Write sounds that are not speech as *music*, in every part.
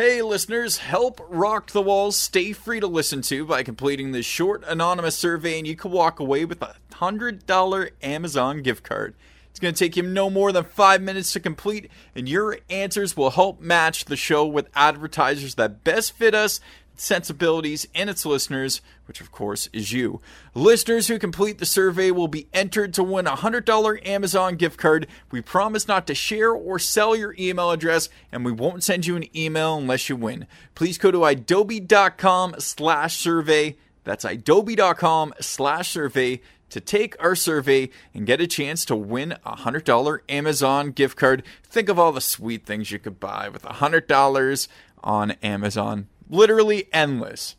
Hey, listeners, help Rock the Walls stay free to listen to by completing this short anonymous survey, and you can walk away with a $100 Amazon gift card. It's going to take you no more than five minutes to complete, and your answers will help match the show with advertisers that best fit us sensibilities and its listeners, which of course is you. Listeners who complete the survey will be entered to win a $100 Amazon gift card. We promise not to share or sell your email address, and we won't send you an email unless you win. Please go to idobi.com slash survey. That's idobi.com slash survey to take our survey and get a chance to win a $100 Amazon gift card. Think of all the sweet things you could buy with $100 on Amazon literally endless.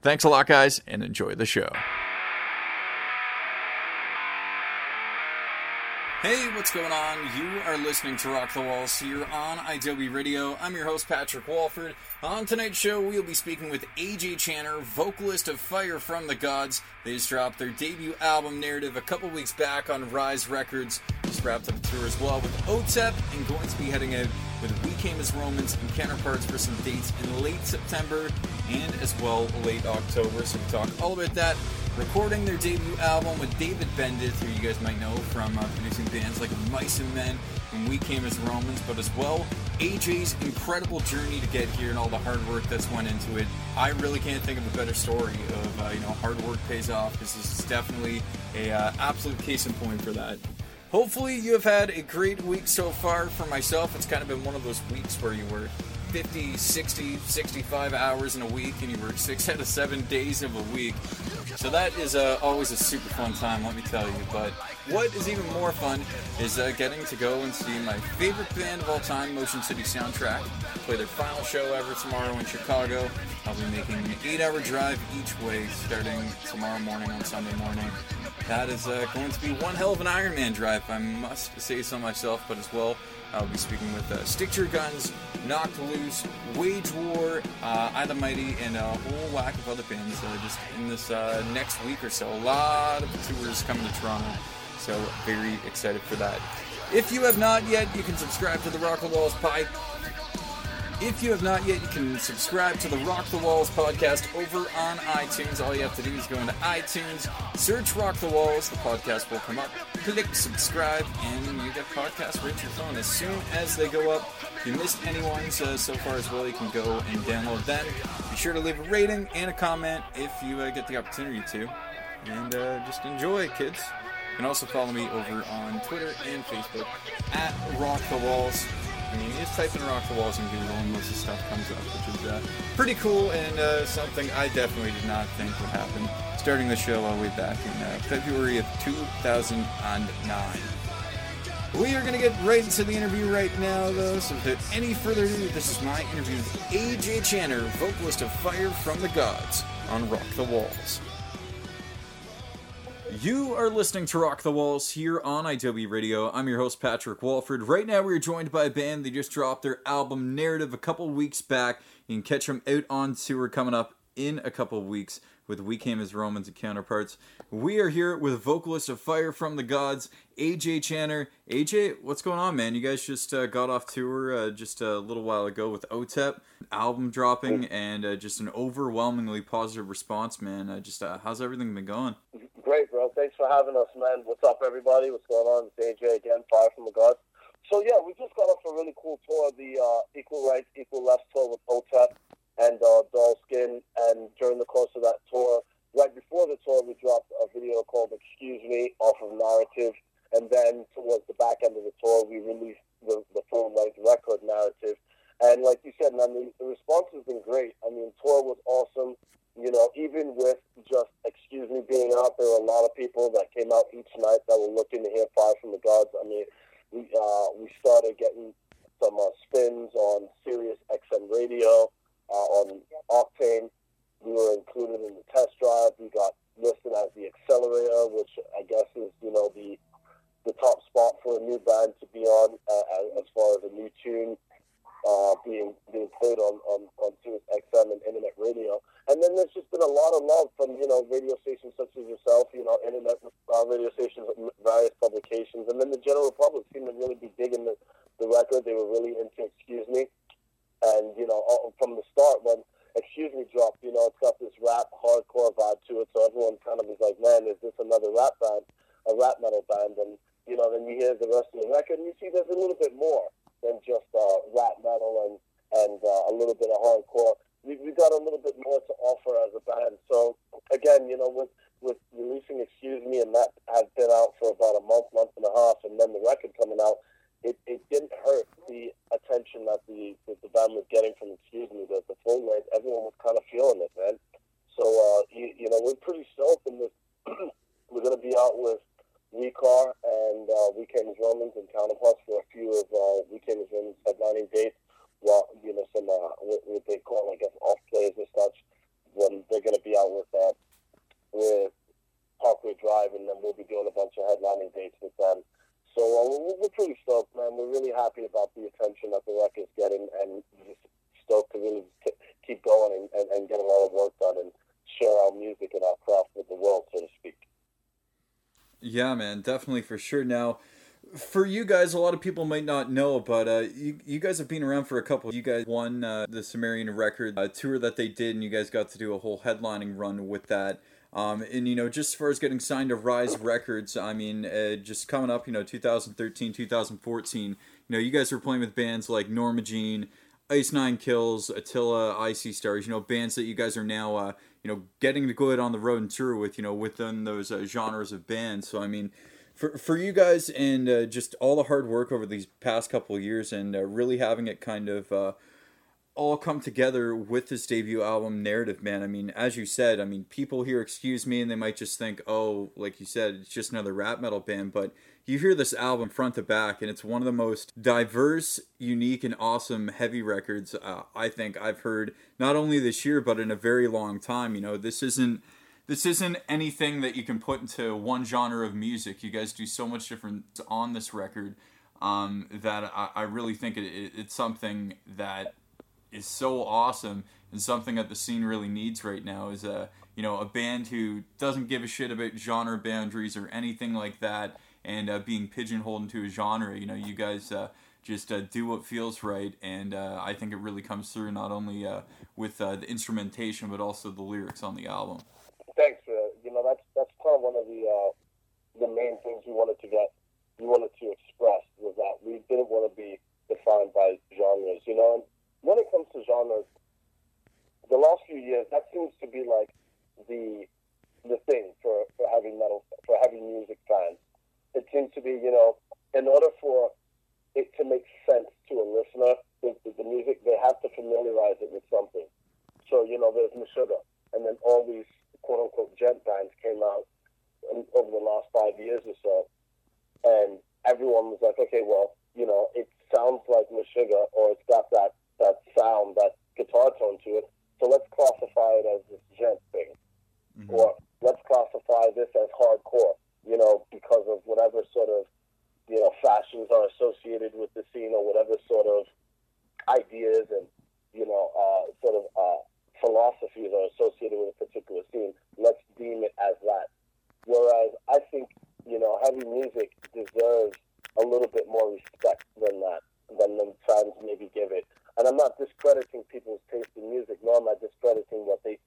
Thanks a lot, guys, and enjoy the show. Hey, what's going on? You are listening to Rock the Walls here on idobi Radio. I'm your host, Patrick Walford. On tonight's show, we'll be speaking with AJ Channer, vocalist of Fire from the Gods. They just dropped their debut album, Narrative, a couple weeks back on Rise Records. Just wrapped up a tour as well with OTEP and going to be heading out We Came as Romans and Counterparts for some dates in late September and as well late October. So we talk all about that. Recording their debut album with David Bendeth, who you guys might know from uh, producing bands like Mice and Men and We Came as Romans, but as well AJ's incredible journey to get here and all the hard work that's went into it. I really can't think of a better story of uh, you know hard work pays off. This is definitely a uh, absolute case in point for that. Hopefully, you have had a great week so far. For myself, it's kind of been one of those weeks where you were 50, 60, 65 hours in a week and you work six *laughs* out of seven days of a week. So that is uh, always a super fun time, let me tell you. But what is even more fun is uh, getting to go and see my favorite band of all time, Motion City Soundtrack, play their final show ever tomorrow in Chicago. I'll be making an eight hour drive each way starting tomorrow morning on Sunday morning. That is uh, going to be one hell of an Iron Man drive, I must say so myself, but as well, I'll be speaking with uh, Stick to Your Guns, Knocked Loose, Wage War, uh, I the Mighty, and a whole whack of other bands uh, just in this uh, next week or so. A lot of tours coming to Toronto, so very excited for that. If you have not yet, you can subscribe to the Rock the Walls Pie if you have not yet, you can subscribe to the Rock the Walls podcast over on iTunes. All you have to do is go into iTunes, search Rock the Walls, the podcast will come up, click subscribe, and you get podcasts right to your phone. As soon as they go up, if you missed any ones uh, so far as well, you can go and download them. Be sure to leave a rating and a comment if you uh, get the opportunity to. And uh, just enjoy, kids. You can also follow me over on Twitter and Facebook at Rock the Walls. I mean, just type in Rock the Walls in Google and most of stuff comes up, which is uh, pretty cool and uh, something I definitely did not think would happen. Starting the show all the way back in uh, February of 2009. We are going to get right into the interview right now, though, so without any further ado, this is my interview with AJ Channer, vocalist of Fire from the Gods, on Rock the Walls. You are listening to Rock the Walls here on idobi Radio. I'm your host, Patrick Walford. Right now, we are joined by a band. They just dropped their album Narrative a couple weeks back. You can catch them out on tour coming up in a couple weeks with We Came as Romans and Counterparts. We are here with vocalist of Fire from the Gods, AJ Channer. AJ, what's going on, man? You guys just uh, got off tour uh, just a little while ago with OTEP, album dropping, and uh, just an overwhelmingly positive response, man. Uh, just uh, how's everything been going? Great, bro. Thanks for having us, man. What's up, everybody? What's going on? It's AJ again, Fire from the Gods. So yeah, we just got off a really cool tour, the uh, Equal Rights, Equal Left tour with OTEP and uh, Dollskin. And during the course of that tour, right before the tour, we dropped a video called "Excuse Me" off of Narrative. And then towards the back end of the tour, we released the, the full length record Narrative. And like you said, I mean, the response has been great. I mean, tour was awesome. You know, even with just "Excuse Me" being out, there were a lot of people that came out each night that were looking to hear "Fire from the Gods." I mean, we uh, we started getting some uh, spins on Sirius XM radio uh, on Octane. We were included in the test drive. We got listed as the accelerator, which I guess is you know the the top spot for a new band to be on uh, as far as a new tune uh, being being played on, on on Sirius XM and internet radio. And then there's just been a lot of love from you know radio stations such as yourself, you know, internet uh, radio stations, various publications, and then the general public seemed to really be digging the, the record. They were really into Excuse Me. And you know, from the start when Excuse Me drop. you know, it's got this rap hardcore vibe to it, so everyone kind of is like, man, is this another rap band, a rap metal band? And you know, then you hear the rest of the record, and you see there's a little bit more than just uh, rap metal and and uh, a little bit of hardcore. We we got a little bit more to offer as a band. So again, you know, with with releasing Excuse Me, and that had been out for about a month, month and a half, and then the record coming out, it, it didn't hurt the attention that the that the band was getting from Excuse Me, the, the full length. Everyone was kind of feeling it, man. So uh, you, you know, we're pretty stoked, and *clears throat* we're going to be out with WeCar and uh, We Came as Romans and Counterparts for a few of uh, We Came as Romans headlining dates. Well, you know, some uh, what, what they call, I guess, off plays and such. When they're to be out with uh, with Parkway Drive, and then we'll be doing a bunch of headlining dates with them. So uh, we're, pretty stoked, man. We're really happy about the attention that the record's getting, and just stoked to really keep going and, and, and get a lot of work done and share our music and our craft with the world, so to speak. Yeah, man, definitely for sure. Now, for you guys, a lot of people might not know, but uh, you, you guys have been around for a couple. You guys won uh, the Sumerian record uh, tour that they did, and you guys got to do a whole headlining run with that. Um, and you know, just as far as getting signed to Rise Records, I mean, uh, just coming up, you know, 2013, 2014, you know, you guys were playing with bands like Norma Jean, Ice Nine Kills, Attila, Icy Stars, you know, bands that you guys are now uh, you know getting to go out on the road and tour with you know within those uh, genres of bands. So i mean for, for you guys and uh, just all the hard work over these past couple years and uh, really having it kind of uh, all come together with this debut album narrative man. I mean as you said i mean people hear excuse me and they might just think oh like you said it's just another rap metal band but you hear this album front to back and it's one of the most diverse unique and awesome heavy records uh, i think i've heard not only this year but in a very long time. You know this isn't this isn't anything that you can put into one genre of music. You guys do so much different on this record um, that I, I, really think it, it, it's something that is so awesome and something that the scene really needs right now is a you know a band who doesn't give a shit about genre boundaries or anything like that and uh, being pigeonholed into a genre. You know, you guys uh, just uh, do what feels right, and uh, I think it really comes through not only uh, with uh, the instrumentation but also the lyrics on the album. Thanks. you know, that's that's kind of one of the the main things we wanted to get, we wanted to express was that we didn't want to be defined by genres. You know, when it comes to genres, the last few years that seems to be like the the thing for, for heavy metal for having music fans it seems to be, you know, in order for it to make sense to a listener with, the music, they have to familiarize it with something. So, you know, there's Meshuggah, and then all these quote unquote djent bands came out over the last five years or so, and everyone was like, okay, well, you know, it sounds like Meshuggah, or it's got that, that sound, that guitar tone to it, so let's classify it as this djent thing. Mm-hmm. Or let's classify this as hardcore you know, because of whatever sort of, you know, fashions are associated with the scene or whatever sort of ideas and, you know, uh, sort of uh, philosophies are associated with a particular scene. Let's deem it as that. Whereas I think, you know, heavy music deserves a little bit more respect than that, than the fans maybe give it. And I'm not discrediting people's taste in music, nor am I discrediting what they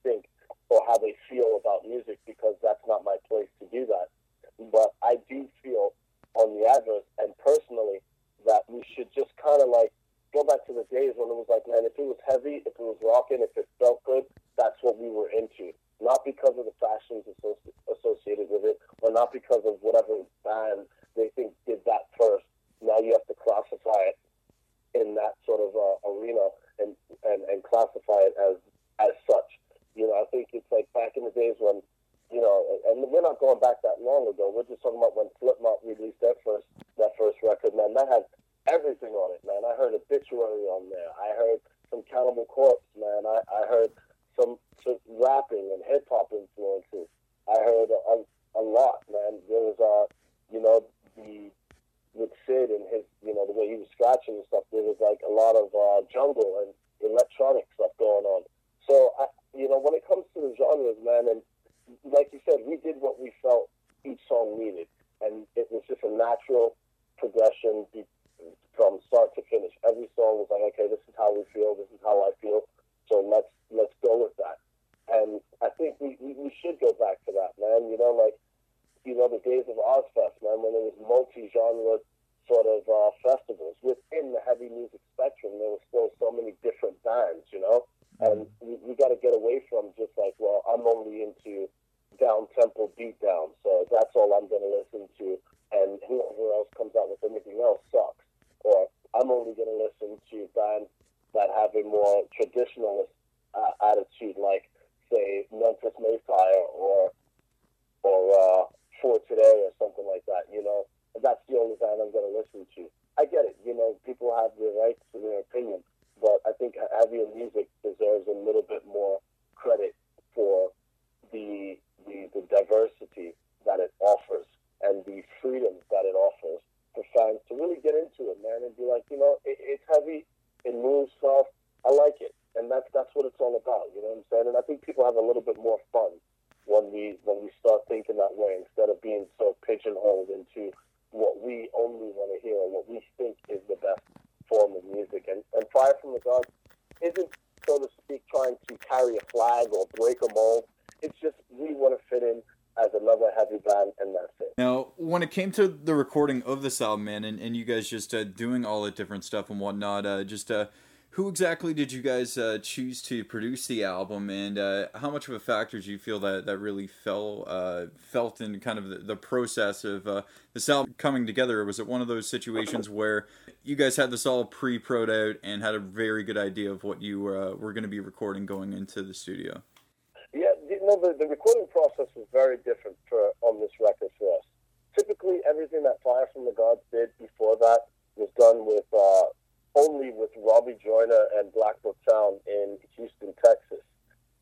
diversity that it offers and the freedom that it offers for fans to really get into it, man, and be like, you know, it, it's heavy, it moves soft, I like it, and that's that's what it's all about. You know what I'm saying? And I think people have a little bit more fun when we when we start thinking that way instead of being so pigeonholed into what we only want to hear and what we think is the best form of music. And and Fire from the Gods isn't so to speak trying to carry a flag or break a mold. It's just we want to fit in as another heavy band, and that's it. Now, when it came to the recording of this album, man, and, and you guys just uh, doing all the different stuff and whatnot, uh, just uh, who exactly did you guys uh, choose to produce the album, and uh, how much of a factor do you feel that that really fell uh, felt in kind of the, the process of this album coming together? Was it one of those situations where you guys had this all pre-proed out and had a very good idea of what you were going to be recording going into the studio? Know, the, the recording process was very different for on this record for us. Typically, everything that Fire from the Gods did before that was done with uh, only with Robbie Joyner and Black Book Sound in Houston, Texas.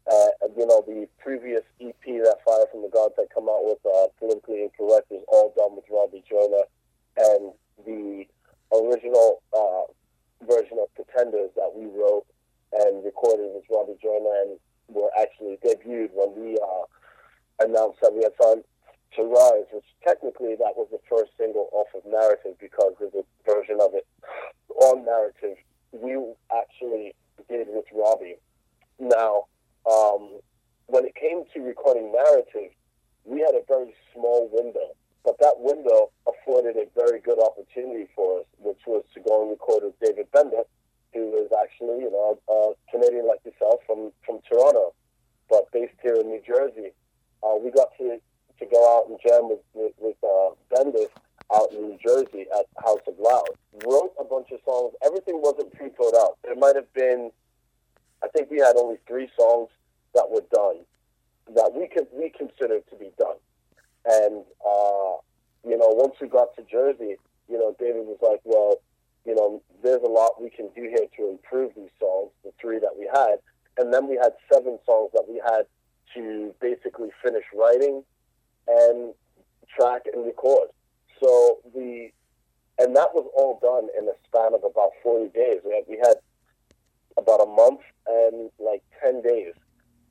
Uh, you know, the previous EP that Fire from the Gods had come out with, uh, Politically Incorrect, is all done with Robbie Joyner. And the original uh, version of Pretenders that we wrote and recorded with Robbie Joyner and were actually debuted when we uh, announced that we had signed to Rise, which technically that was the first single off of Narrative because there's a version of it on Narrative we actually did with Robbie. Now, um, when it came to recording Narrative, we had a very small window, but that window afforded a very good opportunity for us, which was to go and record with David Bendeth, who is actually, you know, a Canadian like yourself from, from Toronto, but based here in New Jersey. Uh, we got to to go out and jam with with, with uh, Bendeth out in New Jersey at House of Loud. Wrote a bunch of songs. Everything wasn't pre-code out. There might have been, I think we had only three songs that were done that we could we considered to be done. And uh, you know, once we got to Jersey, you know, David was like, "Well, you know, there's a lot we can do here to improve these songs." The three that we had, and then we had seven songs that we had to basically finish writing and track and record. So the and that was all done in a span of about 40 days. We had, we had about a month and like 10 days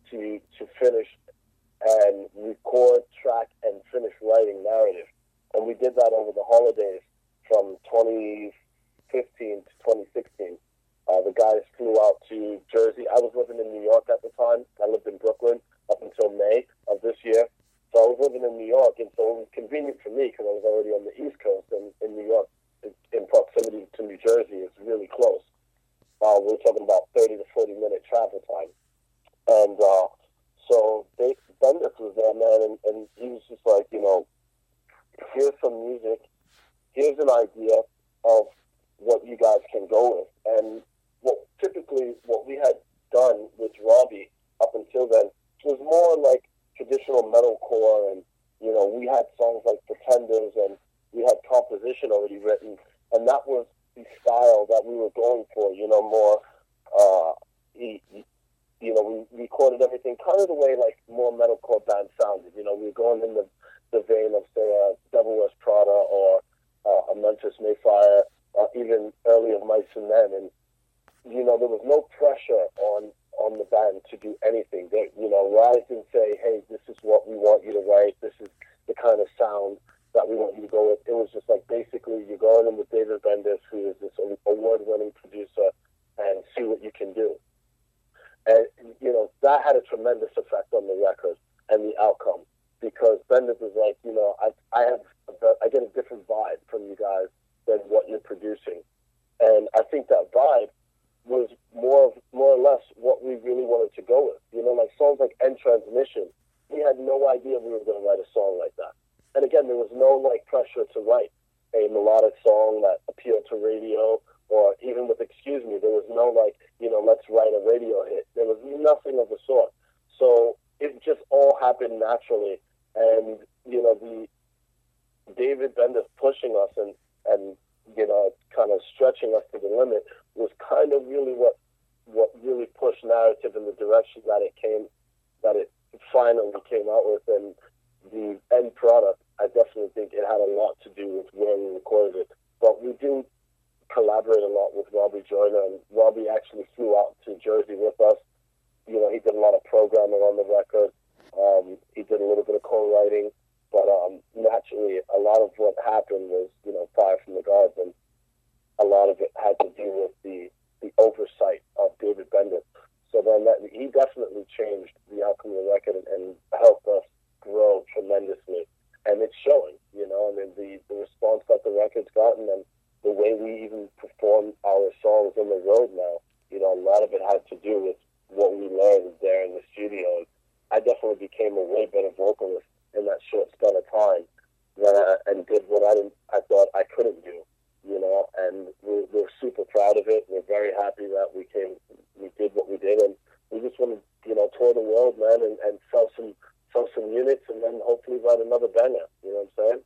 to to finish and record, track, and finish writing narrative. And we did that over the holidays from 2015 to 2016. Uh, the guys flew out to Jersey. I was living in New York at the time. I lived in Brooklyn up until May of this year. So I was living in New York, and so it was convenient for me because I was already on the East Coast, and in New York, in proximity to New Jersey, is really close. Uh, we're talking about 30 to 40 minute travel time. And uh, so they, Bendeth was there, man, and, and he was just like, you know, here's some music, here's an idea of what you guys can go with. And what typically what we had done with Robbie up until then was more like traditional metalcore, and you know we had songs like Pretenders, and we had composition already written, and that was the style that we were going for. You know, more. Uh, he, he, you know, we recorded everything kind of the way like more metalcore bands sounded. You know, we were going in the the vein of say a Devil Wears Prada or uh, a Memphis May Fire, uh, even earlier Mice and Men, and you know there was no pressure on on the band to do anything. They, you know, rise and say, hey, this is what we want you to write. This is the kind of sound that we want you to go with. It was just like basically you're going in with David Bendeth, who is this award-winning producer, and see what you can do. And you know that had a tremendous effect on the record and the outcome because Bendeth was like, you know, I I have a, I get a different vibe from you guys than what producing, and I think that vibe was more of, more or less what we really wanted to go with. You know, like songs like End Transmission, we had no idea we were going to write a song like that. And again, there was no like pressure to write a melodic song that appealed to radio, or even with Excuse Me, there was no like, you know, let's write a radio hit. There was nothing of the sort. So it just all happened naturally, and you know the David Bendeth pushing us and and you know kind of stretching us to the limit was kind of really what what really pushed narrative in the direction that it came that it finally came out with and the end product I definitely think it had a lot to do with where we recorded it but we do collaborate a lot with Robbie Joyner and Robbie actually flew out to Jersey with us you know he did a lot of programming on the record um, he did a little bit of co-writing but um, naturally a lot of what happened was you know fire from the gods and a lot of it had to do with the the oversight of David Bendeth. So then that, he definitely changed the outcome of the record and, and helped us grow tremendously. And it's showing, you know, I mean, the, the response that the record's gotten and the way we even perform our songs on the road now, you know, a lot of it had to do with what we learned there in the studio. I definitely became a way better vocalist in that short span of time than I, and did what I didn't, I thought I couldn't do you know, and we're, we're super proud of it. We're very happy that we came, we did what we did, and we just want to, you know, tour the world, man, and, and sell some sell some units, and then hopefully write another banger. You know what I'm saying?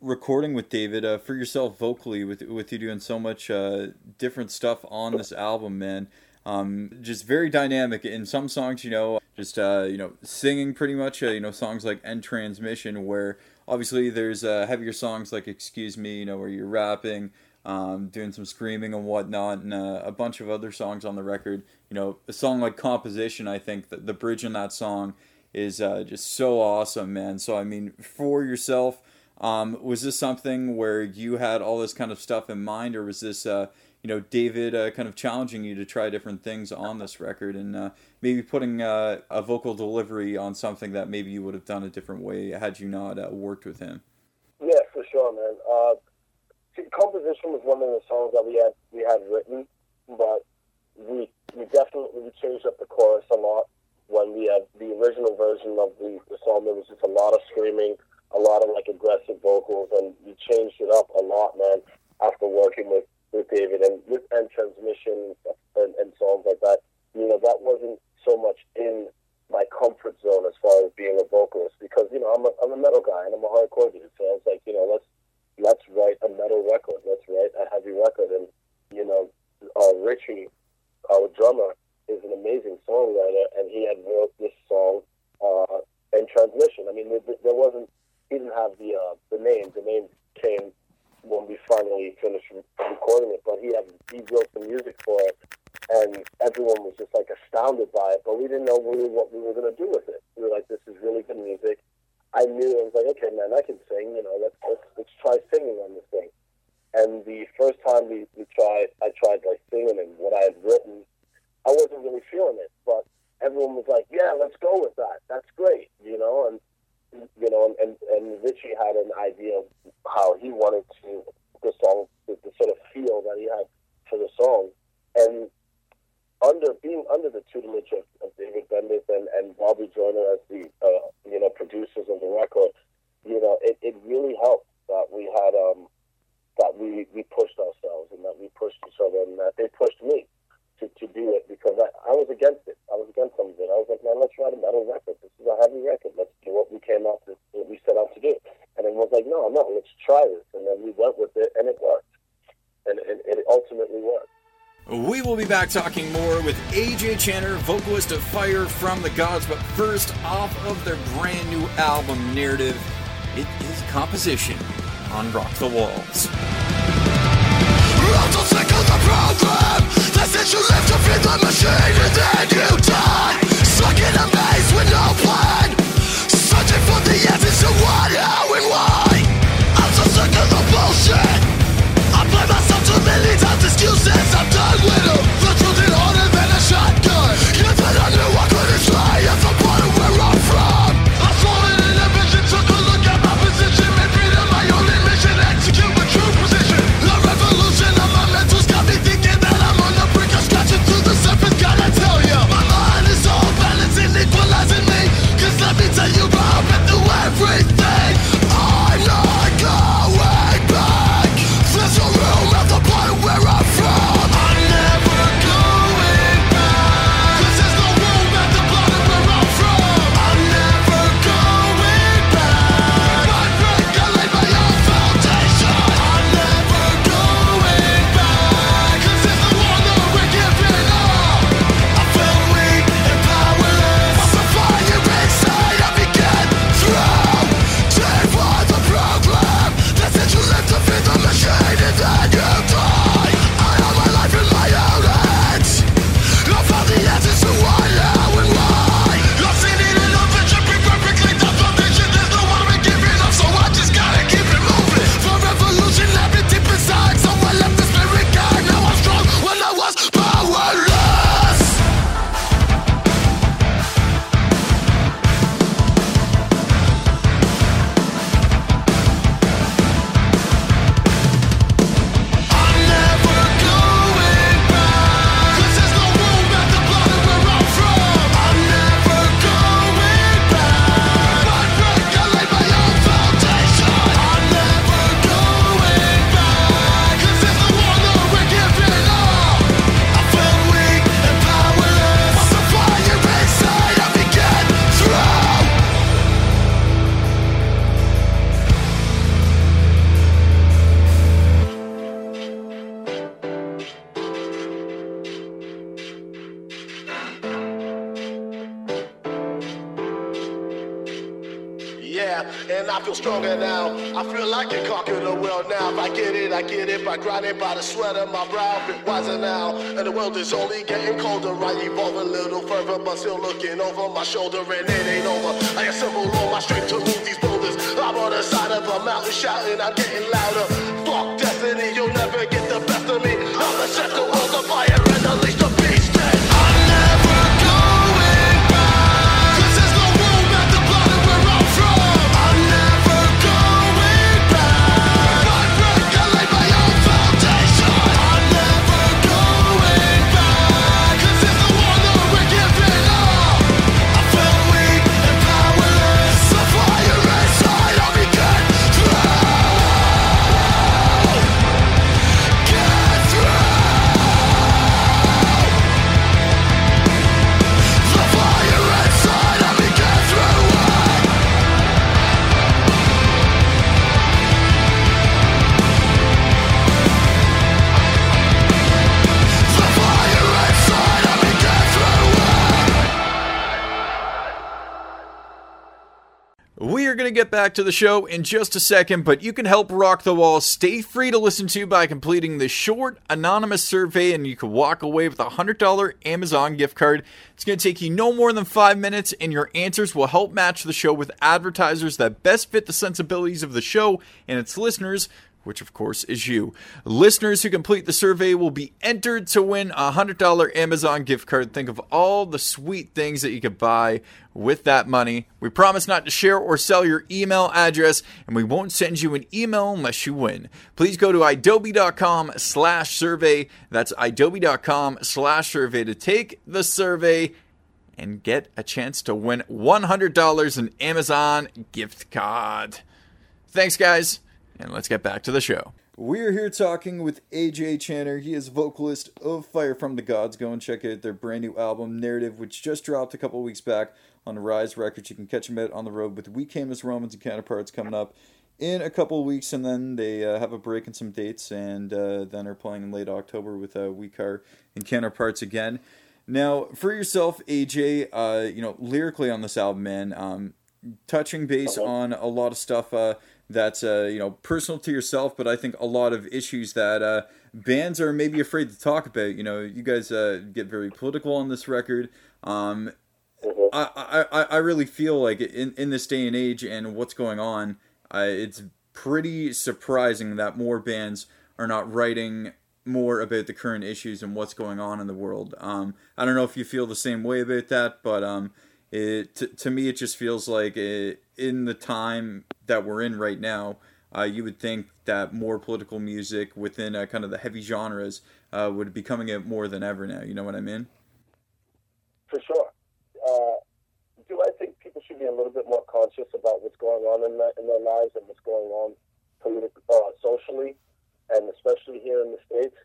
Recording with David uh, for yourself vocally, with with you doing so much uh, different stuff on this album, man. Um, just very dynamic in some songs, you know, just uh, you know, singing pretty much, uh, you know, songs like "End Transmission," where obviously there's uh, heavier songs like "Excuse Me," you know, where you're rapping, um, doing some screaming and whatnot, and uh, a bunch of other songs on the record. You know, a song like "Composition," I think the, the bridge in that song is just so awesome, man. So I mean, for yourself, um, was this something where you had all this kind of stuff in mind, or was this uh, you know David uh, kind of challenging you to try different things on this record and uh, maybe putting uh, a vocal delivery on something that maybe you would have done a different way had you not uh, worked with him. Yeah, for sure, man. Uh, composition was one of the songs that we had we had written, but we we definitely changed up the chorus a lot when we had the original version of the, the song. There was just a lot of screaming, a lot of like aggressive vocals, and we changed it up a lot, man. After working with with David and with end transmission and, and songs like that. You know, that wasn't so much in my comfort zone as far as being a vocalist because you know I'm a, I'm a metal guy and I'm a hardcore dude. So I was like, you know, let's let's write a metal record, let's write a heavy record, and you know, uh, Richie, our drummer, is an amazing songwriter, and he had wrote this song uh, End Transmission. I mean, there, there wasn't he didn't have the uh, the name. The name came when we finally finished recording it. But he had he wrote the music for it, and everyone was just like astounded by it. But we didn't know really what we were to do with it. We were like, "This is really good music." I knew I was like, "Okay, man, I can sing. You know, let's let's let's try singing on this thing." And the first time we, we tried, I tried like singing and what I had written, I wasn't really feeling it. But everyone was like, "Yeah, let's go with that. That's great," you know. And you know, and, and Richie had an idea of how he wanted to the song, the, the sort of feel that he had for the song, and under being under the tutelage of, of David Bendeth and, and Bobby Joyner as the uh, you know producers of the record, you know, it, it really helped that we had um that we, we pushed ourselves and that we pushed each other and that they pushed me to, to do it because I, I was against it. I was against some of it. I was like, man, let's write a metal record. This is a heavy record. Let's do what we came out to, what we set out to do. And then was like, no, no, let's try this. And then we went with it, and it worked. And, and, and it ultimately worked. We will be back talking more with AJ Channer, vocalist of Fire from the Gods. But first, off of their brand new album, Narrative, it is Composition on Rock the Walls. Program That you live to feed the machine And then you die Stuck in a maze with no plan. Searching for the answers to how, and why. I'm so sick of the bullshit. I blame myself too many times Excuses, I feel stronger now. I feel like I can conquer the world now. If I get it, I get it by grinding by the sweat of my brow. Been wiser now, and the world is only getting colder. I evolve a little further, but still looking over my shoulder, and it ain't over. I assemble all my strength to move these boulders. I'm on the side of a mountain shouting, I'm getting louder. Fuck destiny, you'll never get the best of me. I'ma set the going to get back to the show in just a second, but you can help Rock the Wall stay free to listen to by completing the short anonymous survey, and you can walk away with a $100 Amazon gift card. It's going to take you no more than five minutes, and your answers will help match the show with advertisers that best fit the sensibilities of the show and its listeners which of course is you. Listeners who complete the survey will be entered to win a $100 Amazon gift card. Think of all the sweet things that you could buy with that money. We promise not to share or sell your email address, and we won't send you an email unless you win. Please go to idobi.com slash survey. That's idobi.com slash survey to take the survey and get a chance to win $100 in Amazon gift card. Thanks, guys, and let's get back to the show. We're here talking with AJ Channer. He is vocalist of Fire from the Gods. Go and check out their brand new album, Narrative, which just dropped a couple weeks back on Rise Records. You can catch them out on the road with We Came as Romans and Counterparts coming up in a couple weeks, and then they uh, have a break and some dates, and uh, then are playing in late October with uh, We Car and Counterparts again. Now, for yourself, AJ, uh, you know, lyrically on this album, man, um, touching base on a lot of stuff uh, that's uh, you know personal to yourself, but I think a lot of issues that uh, bands are maybe afraid to talk about. You know, you guys uh, get very political on this record. Um, I, I, I really feel like in, in this day and age and what's going on, uh, it's pretty surprising that more bands are not writing more about the current issues and what's going on in the world. Um, I don't know if you feel the same way about that, but um, it to, to me it just feels like it, in the time that we're in right now, uh, you would think that more political music within uh, kind of the heavy genres uh, would be coming out more than ever now. You know what I mean? For sure. Uh, do I think people should be a little bit more conscious about what's going on in, the, in their lives and what's going on politi- uh, socially, and especially here in the States?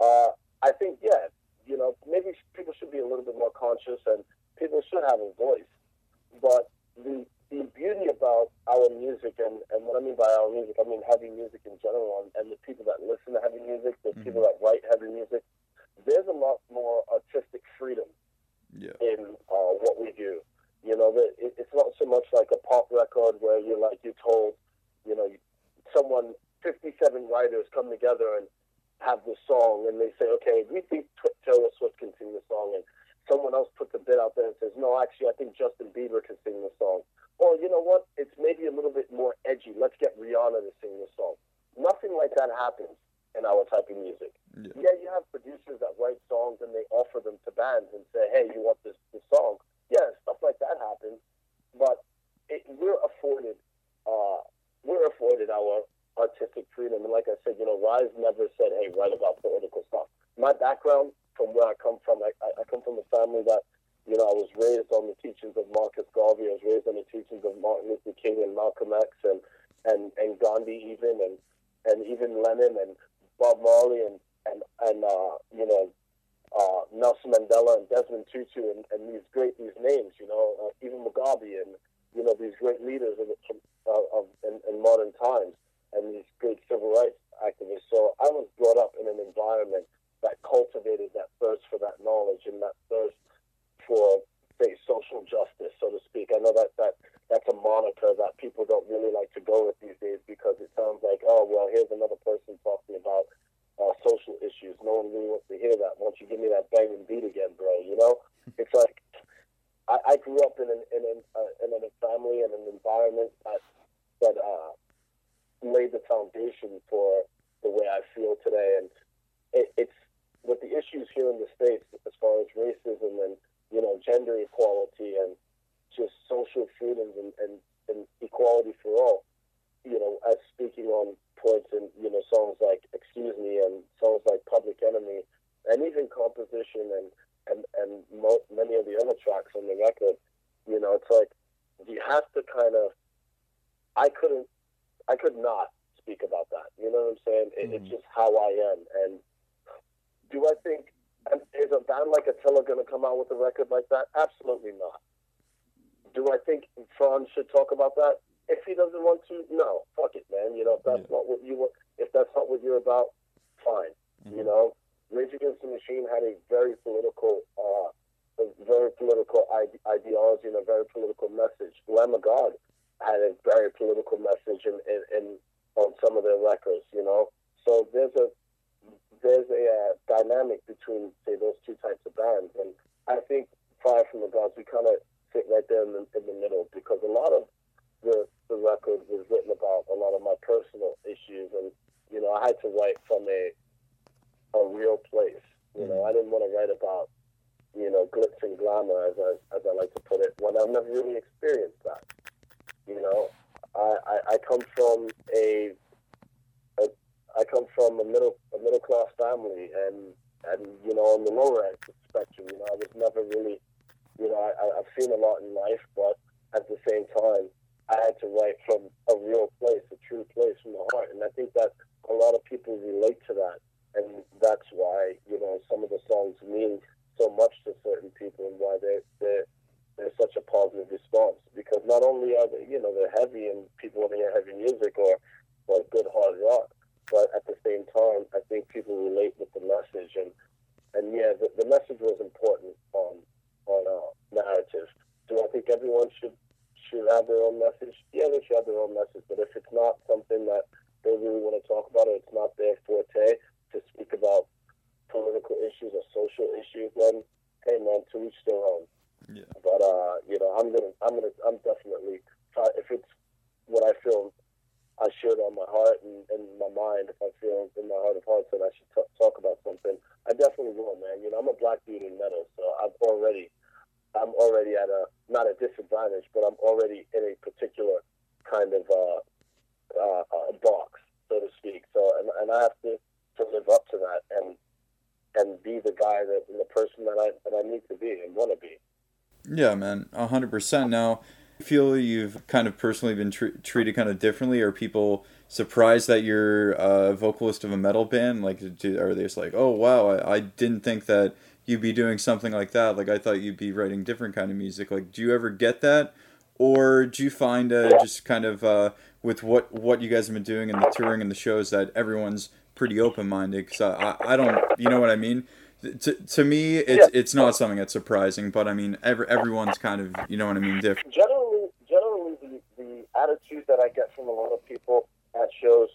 Uh, I think, yeah, you know, maybe people should be a little bit more conscious and people should have a voice. But the, the beauty about our music, and, and what I mean by our music, I mean heavy music in general, and, and the people that listen to heavy music, the people that write heavy music, there's a lot more artistic freedom Yeah. in uh, what we do. You know, that it, it's not so much like a pop record where you're like you're told, you know, someone 57 writers come together and have this song, and they say, okay, we think Taylor Swift can sing the song, and someone else puts a bit out there and says, no, actually, I think Justin Bieber can sing the song. Or you know what? It's maybe a little bit more edgy. Let's get Rihanna to sing the song. Nothing like that happens in our type of music. Yeah. Yeah, you have producers that write songs and they offer them to bands and say, "Hey, you want this this song?" Yeah, stuff like that happens, but it, we're afforded uh, we're afforded our artistic freedom. And like I said, you know, Rise never said, "Hey, write about political stuff." My background, from where I come from, I, I I come from a family that, you know, I was raised on the teachings of Marcus Garvey. I was raised on the teachings of Martin Luther King and Malcolm X and and and Gandhi even and and even Lenin and Bob Marley and and and uh, you know uh, Nelson Mandela and Desmond Tutu and, and these great these names, you know, uh, even Mugabe and you know these great leaders of, of, of in, in modern times and these great civil rights activists. So I was brought up in an environment that cultivated that thirst for that knowledge and that thirst for say social justice, so to speak. I know that that that's a moniker that people don't really like to go with these days because it sounds like, oh, well, here's another person talking about uh, social issues. No one really wants to hear that. Why don't you give me that banging beat again, bro? You know, *laughs* it's like I, I grew up in an in, an, uh, in a family and an environment that that uh, laid the foundation for the way I feel today, and it, it's with the issues here in the states as far as racism and you know gender equality and just social freedoms and, and, and equality for all. You know, as speaking on points in you know songs like "Excuse Me" and songs like "Public Enemy," and even "Composition" and and and mo- many of the other tracks on the record. You know, it's like you have to kind of. I couldn't. I could not speak about that. You know what I'm saying? It, It's mm-hmm. just how I am. And do I think is a band like Attila going to come out with a record like that? Absolutely not. Do I think Fronz should talk about that? If he doesn't want to, no, fuck it, man. You know, if that's Yeah. not what you want, if that's not what you're about, fine. You know, Rage Against the Machine had a very political, uh, a very political ide- ideology and a very political message. Lamb of God had a very political message in, in, in on some of their records. You know, so there's a there's a uh, dynamic between say those two types of bands, and I think Fire from the Gods we kind of sit right there in the, in the middle because a lot of the the record was written about a lot of my personal issues, and you know I had to write from a a real place. You know, I didn't want to write about you know glitz and glamour as I as I like to put it when I've never really experienced that. You know, I I, I come from a a I come from a middle a middle class family, and and you know on the lower end of the spectrum, you know I was never really, you know I, I've seen a lot in life, but at the same time, I had to write from a real place, a true place from the heart, and I think that a lot of people relate to that, and that's why you know some of the songs mean so much to certain people, and why they they there's such a positive response. Because not only are they you know they're heavy and people want to hear heavy music or or good hard rock, but at the same time, I think people relate with the message, and and yeah, the, the message was important on on uh, narrative. Do I think everyone should should have their own message? Yeah, they should have their own message, but if it's not something that they really want to talk about, or it's not their forte to speak about political issues or social issues, then hey man, to each their own. Yeah. But uh, you know, I'm gonna, I'm gonna, I'm definitely try if it's what I feel I should on my heart and, and my mind. If I feel in my heart of hearts that I should t- talk about something, I definitely will, man. You know, I'm a black dude in metal, so I'm already, I'm already at a not a disadvantage, but I'm already in a particular kind of uh, uh, box, so to speak. So, and, and I have to, to live up to that and and be the guy that the person that I that I need to be and want to be. Yeah, man, hundred percent. Now, feel you've kind of personally been tr- treated kind of differently. Are people surprised that you're a vocalist of a metal band? Like, do, are they just like, oh wow, I, I didn't think that you'd be doing something like that. Like, I thought you'd be writing different kind of music. Like, do you ever get that, or do you find uh, just kind of uh, with what what you guys have been doing and the touring and the shows that everyone's pretty open minded? Because I, I I don't, you know what I mean. To, to me, it's Yeah. it's not something that's surprising, but I mean, every, everyone's kind of, you know what I mean, different. generally, generally the, the attitude that I get from a lot of people at shows,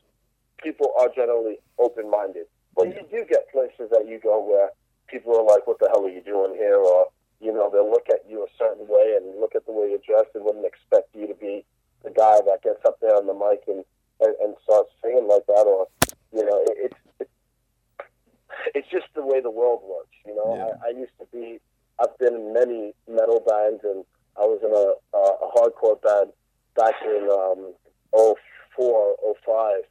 people are generally open minded. But you do get places that you go where people are like, "What the hell are you doing here?" Or you know, they'll look at you a certain way and look at the way you're dressed and wouldn't expect you to be the guy that gets up there on the mic and and, and starts singing like that. Or you know, it, it's it's just the way the world works. You know, Yeah. I, I used to be. I've been in many metal bands and I was in a, a, a hardcore band back in um, 04, 05,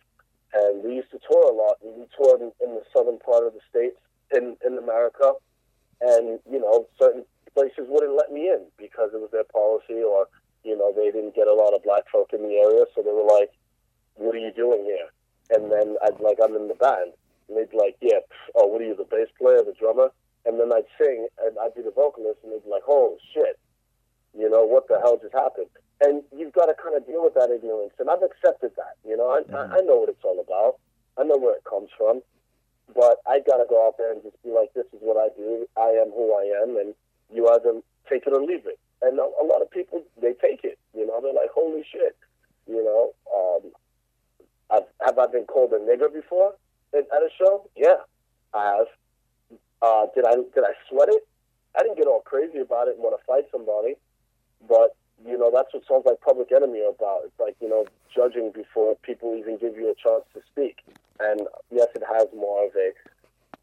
and we used to tour a lot. And we toured in, in the southern part of the states in, in America, and you know, certain places wouldn't let me in because it was their policy, or you know, they didn't get a lot of black folk in the area, so they were like, "What are you doing here?" And then I'd like, "I'm in the band," and they'd be like, "Yeah, oh, what are you, the bass player, the drummer?" And then I'd sing, and I'd be the vocalist, and they'd be like, "Oh shit, you know what the hell just happened?" And you've got to kind of deal with that ignorance, and I've accepted that. You know, I, mm-hmm. I, I mm-hmm. know what it's all about. I know where it comes from, but I got to go out there and just be like, "This is what I do. I am who I am," and you either take it or leave it. And a, a lot of people they take it. You know, they're like, "Holy shit," you know. Um, I've, have I been called a nigger before? At a show? Yeah, I have. Uh, did I did I sweat it? I didn't get all crazy about it and want to fight somebody, but you know that's what songs like Public Enemy are about. It's like you know judging before people even give you a chance to speak. And yes, it has more of a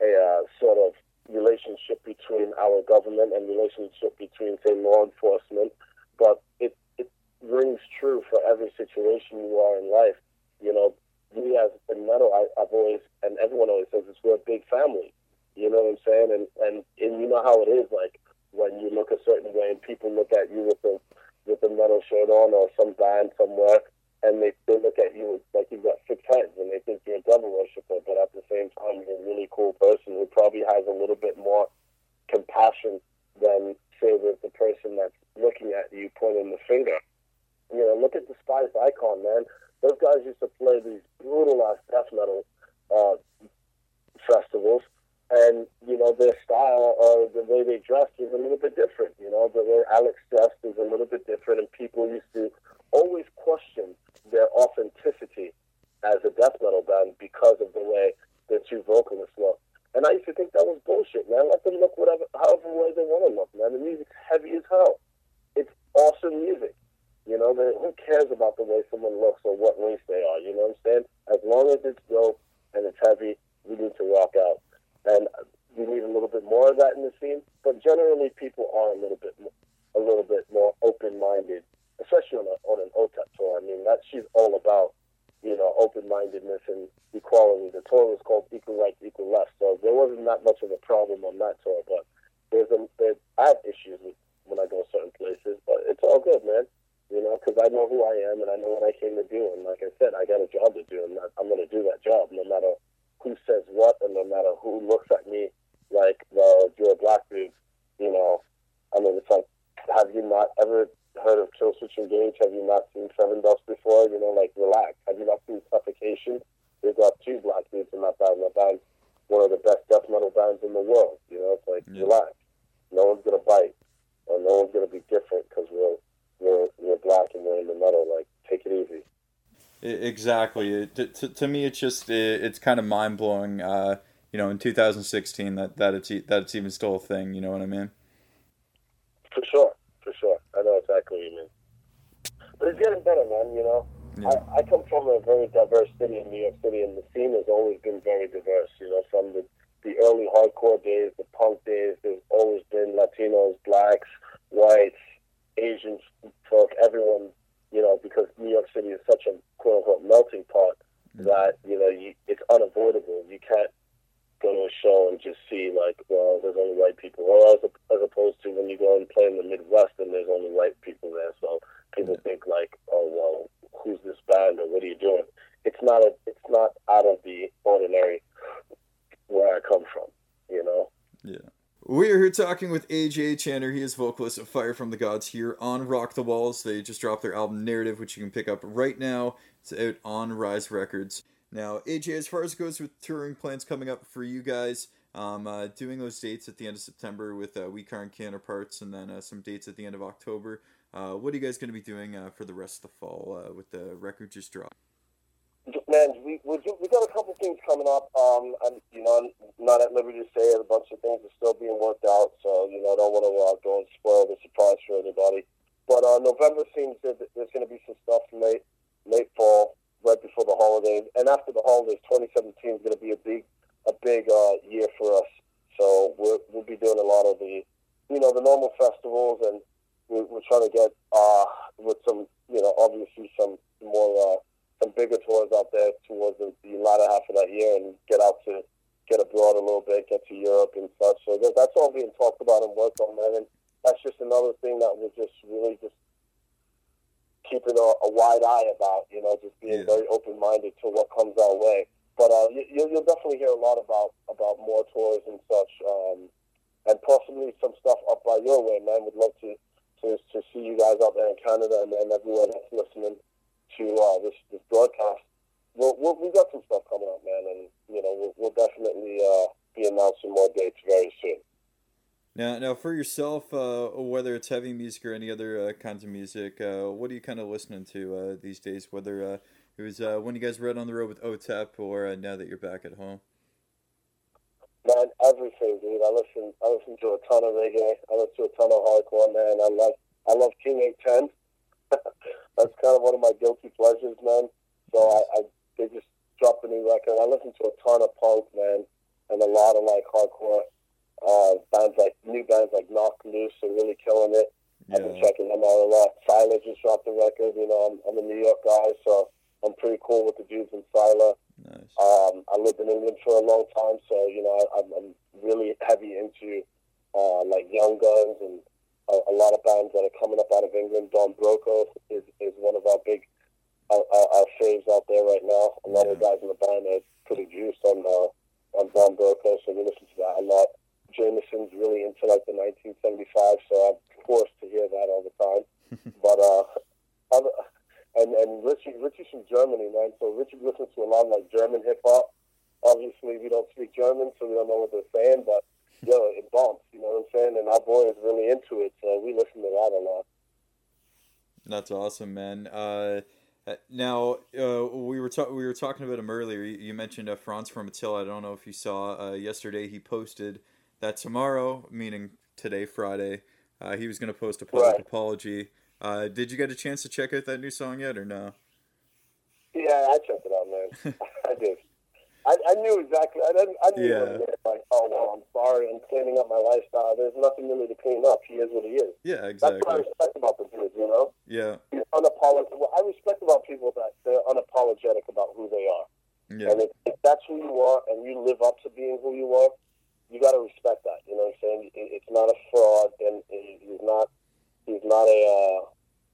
a uh, sort of relationship between our government and relationship between say law enforcement, but it it rings true for every situation you are in life. You know, we as in metal, I, I've always and everyone always says this: we're a big family. You know what I'm saying? And and and you know how it is. Like when you look a certain way and people look at you with a with a metal shirt on or some band somewhere, and they, they look at you like you've got six heads and they think you're a devil worshiper, but at the same time you're a really cool person who probably has a little bit more compassion than say with the person that's looking at you pointing the finger. You know, look at the Despised Icon, man. Those guys used to play these brutal ass death metal uh, festivals and you know their style or the way they dressed was a little bit different. You know, the way Alex dressed was a little bit different, and people used to always question their authenticity as a death metal band because of the way their two vocalists look. And I used to think that was bullshit, man. Let them look whatever, however way they want to look, man. The music's heavy as hell. It's awesome music. You know, who cares about the way someone looks or what race they are? You know what I'm saying? As long as it's dope and it's heavy, we need to rock out and we need a little bit more of that in the scene. But generally, people are a little bit, more, a little bit more open-minded, especially on, a, on an OTEP tour. I mean, that she's all about, you know, open-mindedness and equality. The tour was called Equal Rights, Equal Left, so there wasn't that much of a problem on that tour. But there's a, I have issues with when I go certain places, but it's all good, man. You know, because I know who I am and I know what I came to do. And like I said, I got a job to do, and I'm going to do that job no matter who says what, and no matter who looks at me like, well, you're a black dude, you know. I mean, it's like, have you not ever heard of Killswitch Engage? Have you not seen Sevendust before? You know, like, relax. Have you not seen Suffocation? They've got two black dudes in that band. That band's one of the best death metal bands in the world. You know, it's like, yeah. relax. No one's going to bite, or no one's going to be different because we're, we're, we're black and we're in the metal. Like, take it easy. Exactly. To, to, to me, it's just it, it's kind of mind blowing. Uh, you know, in 2016, that that it's that it's even still a thing. You know what I mean? For sure, for sure. I know exactly what you mean. But it's getting better, man. You know, yeah. I, I come from a very diverse city in New York City, and the scene has always been very diverse. You know, from the the early hardcore days, the punk days, there's always been Latinos, blacks, whites, Asians, folk, everyone you know, because New York City is such a quote unquote melting pot mm-hmm. that, you know, you, it's unavoidable. You can't go to a show and just see like, well, there's only white people. Or as, as opposed to when you go and play in the Midwest and there's only white people there. So people think like, oh, well, who's this band or what are you doing? It's not a, it's not out of the ordinary where I come from, you know? Yeah. We are here talking with AJ Channer. He is vocalist of Fire from the Gods here on Rock the Walls. They just dropped their album Narrative, which you can pick up right now. It's out on Rise Records. Now, AJ, as far as it goes with touring plans coming up for you guys, um, uh, doing those dates at the end of September with uh, We Aren't Counterparts and then uh, some dates at the end of October. Uh, what are you guys going to be doing uh, for the rest of the fall uh, with the record just dropped? Man, we we, got a couple things coming up. Um, I'm you know I'm not at liberty to say it. A bunch of things are still being worked out, so you know I don't want to uh, go and spoil the surprise for anybody. But uh, November seems that there's going to be some stuff late late fall, right before the holidays, and after the holidays, 2017 is going to be a big a big uh, year for us. So we're, we'll be doing a lot of the you know the normal festivals, and we're, we're trying to get uh, with some you know obviously some more. Uh, some bigger tours out there towards the, the latter half of that year and get out to get abroad a little bit, get to Europe and such. So that, that's all being talked about and worked on, man. And that's just another thing that we're just really just keeping a, a wide eye about, you know, just being yeah. very open minded to what comes our way. But uh, you, you'll definitely hear a lot about about more tours and such, um, and possibly some stuff up by your way, man. Would love to to, to see you guys out there in Canada and, and everyone that's listening to uh, this this broadcast. We'll, we'll, we've got some stuff coming up, man, and you know we'll, we'll definitely uh, be announcing more dates very soon. Now, now for yourself, uh, whether it's heavy music or any other uh, kinds of music, uh, what are you kind of listening to uh, these days? Whether uh, it was uh, when you guys were out on the road with OTEP, or uh, now that you're back at home? Man, everything, dude. I listen. I listen to a ton of reggae. I listen to a ton of hardcore, man. I love. I love King Eight Ten. *laughs* That's kind of one of my guilty pleasures, man. So I, I they just dropped a new record. I listen to a ton of punk, man, and a lot of like hardcore uh, bands like new bands like Knocked Loose are really killing it. I've been checking them out a lot. Sylar just dropped a record. You know, I'm, I'm a New York guy, so I'm pretty cool with the dudes in Sylar. Nice. Um, I lived in England for a long time, so you know I, I'm, I'm really heavy into uh, like Young Guns and a, a lot of bands that are coming up out of England. Don Broco is, is one of our big our, our, our faves out there right now. A lot of the guys in the band are pretty juiced on uh, on Don Broco, so we listen to that a lot. Jameson's really into like the 1975, so I'm forced to hear that all the time. *laughs* but uh, other, and and Richie Richie's from Germany, man. So Richie listens to a lot of like German hip hop. Obviously, we don't speak German, so we don't know what they're saying. But yo, it bumps. You know what I'm saying? And our boy is really into it, so we listen to that a lot. That's awesome, man. Uh, now uh, we were ta- we were talking about him earlier. You, mentioned uh, Fronz from Attila. I don't know if you saw uh, yesterday. He posted that tomorrow, meaning today, Friday, uh, he was going to post a public Right. apology. Uh, did you get a chance to check out that new song yet, or no? Yeah, I checked it out, man. *laughs* I. I, knew exactly. I, didn't, I knew Yeah. what it meant. Like, oh well, I'm sorry. I'm cleaning up my lifestyle. There's nothing really to clean up. He is what he is. Yeah, exactly. That's what I respect about the dude. You know. Yeah, He's unapologetic. What I respect about people that they're unapologetic about who they are. yeah, And if, if that's who you are and you live up to being who you are, you got to respect that. You know what I'm saying? It, it's not a fraud, and he- he's not. He's not a. Uh,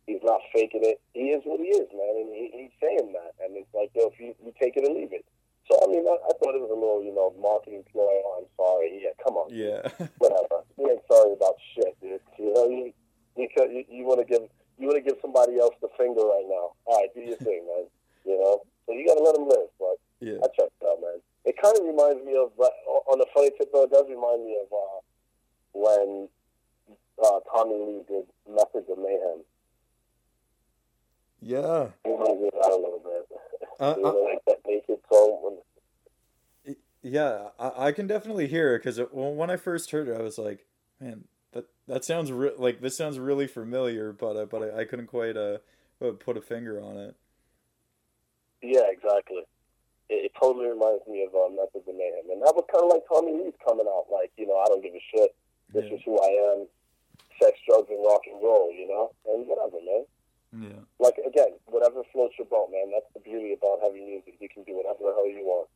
he's not faking it. He is what he is, man, and he, he's saying that. And it's like, yo, if you, you take it or leave it. So I mean, I, I thought it was a little, you know, marketing ploy. Oh, I'm sorry. Yeah, come on. yeah, *laughs* Whatever. You ain't sorry about shit, dude. You know, you you you, you want to give you want to give somebody else the finger right now. All right, do your *laughs* thing, man. You know, so you got to let them live. But yeah. I checked it out, man. It kind of reminds me of, uh, on a funny tip though, it does remind me of uh, when uh, Tommy Lee did Methods of Mayhem. Yeah. It reminds me of that a little bit. Uh, *laughs* you uh, know, like that naked song. When, Yeah, I, I can definitely hear it because well, when I first heard it, I was like, man, that that sounds re- like this sounds really familiar, but uh, but I, I couldn't quite uh put a finger on it. yeah, exactly. It, it totally reminds me of uh, Methods of Mayhem. And that was kind of like Tommy Lee's coming out, like, you know, I don't give a shit. This Yeah. is who I am. Sex, drugs, and rock and roll, you know? And whatever, man. Yeah, like again, whatever floats your boat, man. That's the beauty about heavy music. You can do whatever the hell you want.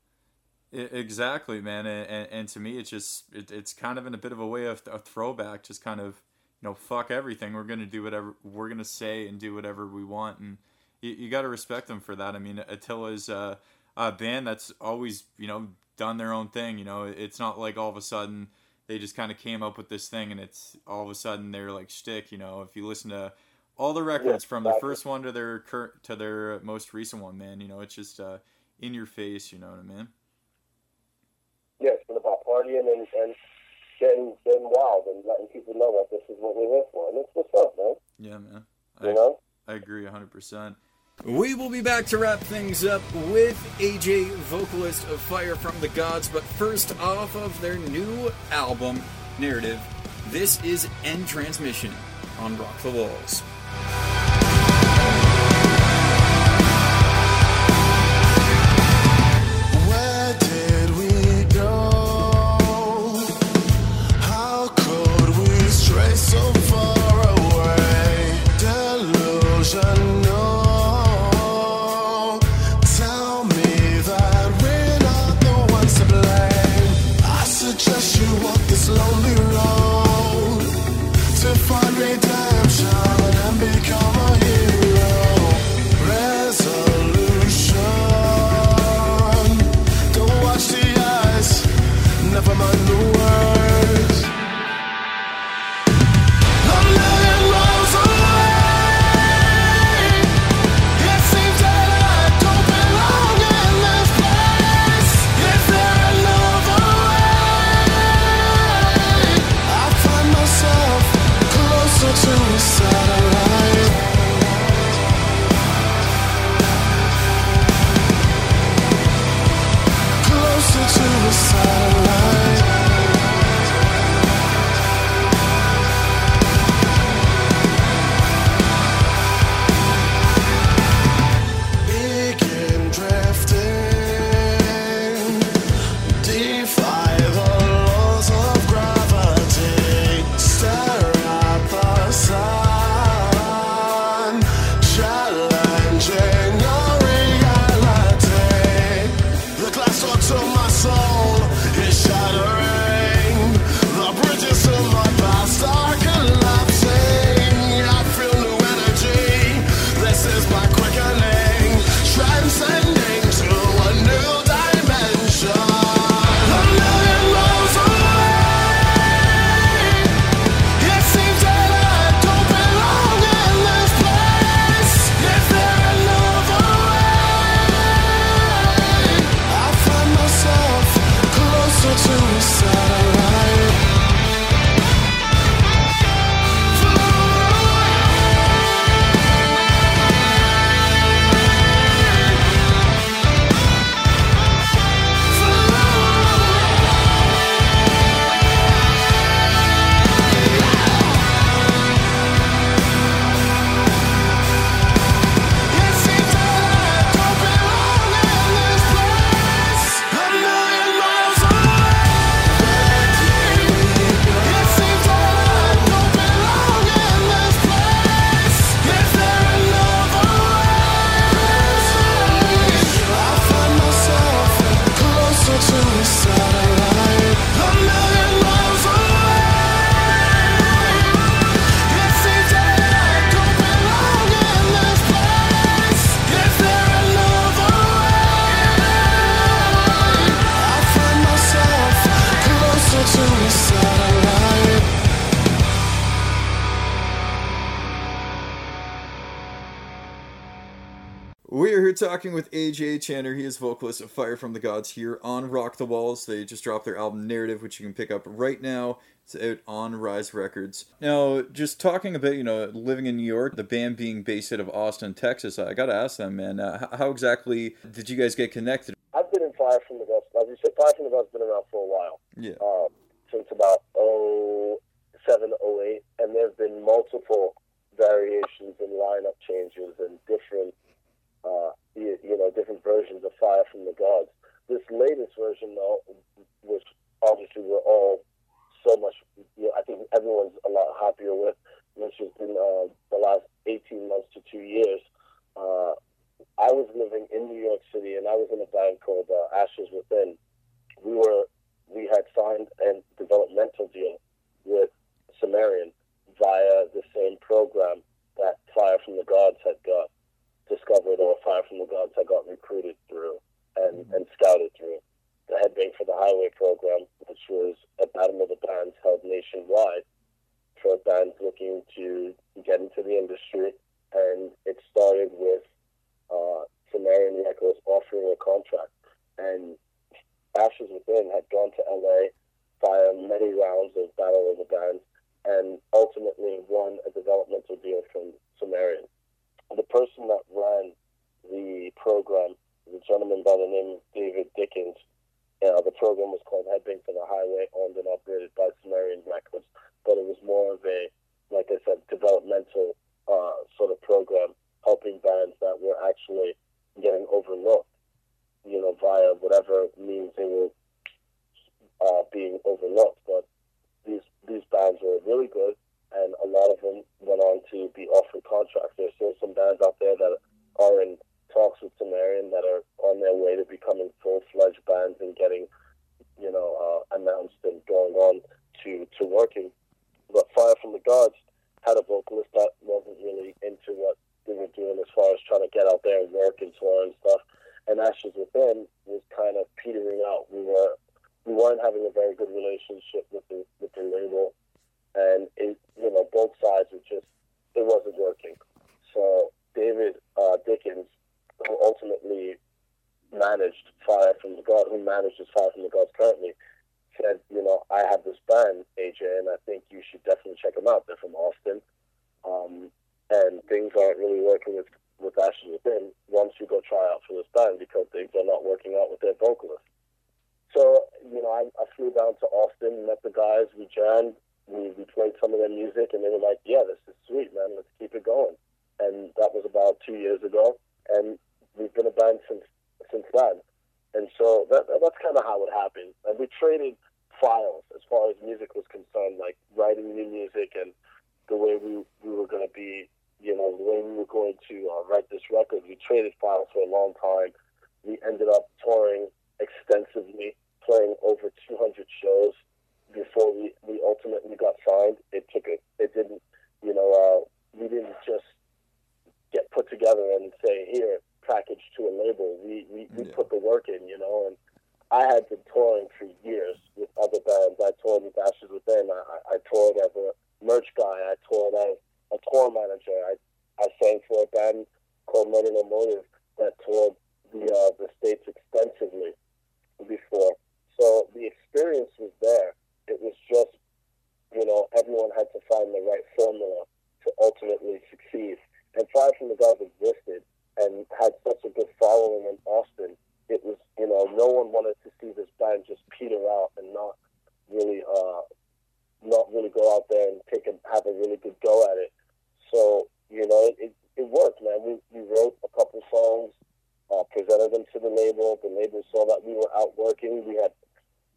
Exactly, man. And, and, and to me, it's just it, it's kind of in a bit of a way of a throwback, just kind of you know, fuck everything. We're gonna do whatever we're gonna say and do whatever we want, and you, you got to respect them for that. I mean, Attila's uh, a band that's always you know done their own thing. You know, it's not like all of a sudden they just kind of came up with this thing and it's all of a sudden they're like shtick. You know, if you listen to all the records from the exactly. first one to their cur- to their most recent one, man, you know, it's just uh, in your face. You know what I mean? Yeah, it's been about partying and, and getting getting wild and letting people know that this is what we're here for. And it's what's up, man. Yeah, man. You know? I agree 100%. We will be back to wrap things up with AJ, vocalist of Fire from the Gods, but first off of their new album, Narrative, this is End Transmission on Rock the Walls. With AJ Channer. He is vocalist of Fire from the Gods here on Rock the Walls. They just dropped their album Narrative, which you can pick up right now. It's out on Rise Records. Now, just talking about, you know, living in New York, the band being based out of Austin, Texas, I got to ask them, man, uh, how exactly did you guys get connected? I've been in Fire from the Gods. As you said, Fire from the Gods has been around for a while. Yeah. Um, since about 07, 08, and there have been multiple variations and lineup changes and different uh, you, you know, different versions of Fire from the Gods. This latest version, though, which obviously we're all so much, you know, I think everyone's a lot happier with, which has been uh, the last 18 months to two years. Uh, I was living in New York City, and I was in a band called uh, Ashes Within. We were we had signed a developmental deal with Sumerian via the same program that Fire from the Gods had got discovered or Fire from the Gods I got recruited through and, and scouted through. The Headbang for the Highway program, which was a battle of the bands held nationwide for bands looking to get into the industry. And it started with uh, Sumerian Records offering a contract. And Ashes Within had gone to LA via many rounds of Battle of the Bands and ultimately won a developmental deal from Sumerian the person that ran the program, the gentleman by the name of David Dickens, uh, the program was called Headbang for the Highway, owned and operated by Sumerian Records, but it was more of a, like I said, developmental uh, sort of program, helping bands that were actually getting overlooked, you know, via whatever means they were uh, being overlooked. But these these bands were really good and a lot of them went on to be offered contracts. There's still some bands out there that are in talks with Sumerian that are on their way to becoming full-fledged bands and getting, you know, uh, announced and going on to, to working. But Fire from the Gods had a vocalist that wasn't really into what they were doing as far as trying to get out there and work and tour and stuff. And Ashes Within was kind of petering out. We were we weren't having a very good relationship with the with the label and it, you know both sides were just it wasn't working. So David uh, Dickens, who ultimately managed Fire from the God, who manages Fire from the Gods currently, said, you know, I have this band, AJ, and I think you should definitely check them out. They're from Austin, um, and things aren't really working with with Ashes Within. Once you go try out for this band because things are not working out with their vocalist. So, you know, I, I flew down to Austin, met the guys, we jammed, we, we played some of their music, and they were like, "Yeah, this is sweet, man. Let's keep it going." And that was about two years ago, and we've been a band since since then. And so that, that's kind of how it happened. And we traded files as far as music was concerned, like writing new music and the way we we were going to be, you know, the way we were going to uh, write this record. We traded files for a long time. We ended up touring extensively, playing over 200 shows before we, we ultimately got signed. It took it. It didn't. You know, uh, we didn't just get put together and say here package to a label. We we, we Yeah. put the work in. You know, and I had been touring for years with other bands. I toured with Ashes Within. I, I, I toured as a merch guy. I toured as a tour manager. I I sang for a band called Murder No Motive that toured the uh, the states extensively before. So the experience was there. It was just, you know, everyone had to find the right formula to ultimately succeed. And Fire from the Gods existed and had such a good following in Austin. It was, you know, no one wanted to see this band just peter out and not really, uh, not really go out there and take a, have a really good go at it. So, you know, it, it, it worked, man. We, we wrote a couple songs, uh, presented them to the label. The label saw that we were out working. We had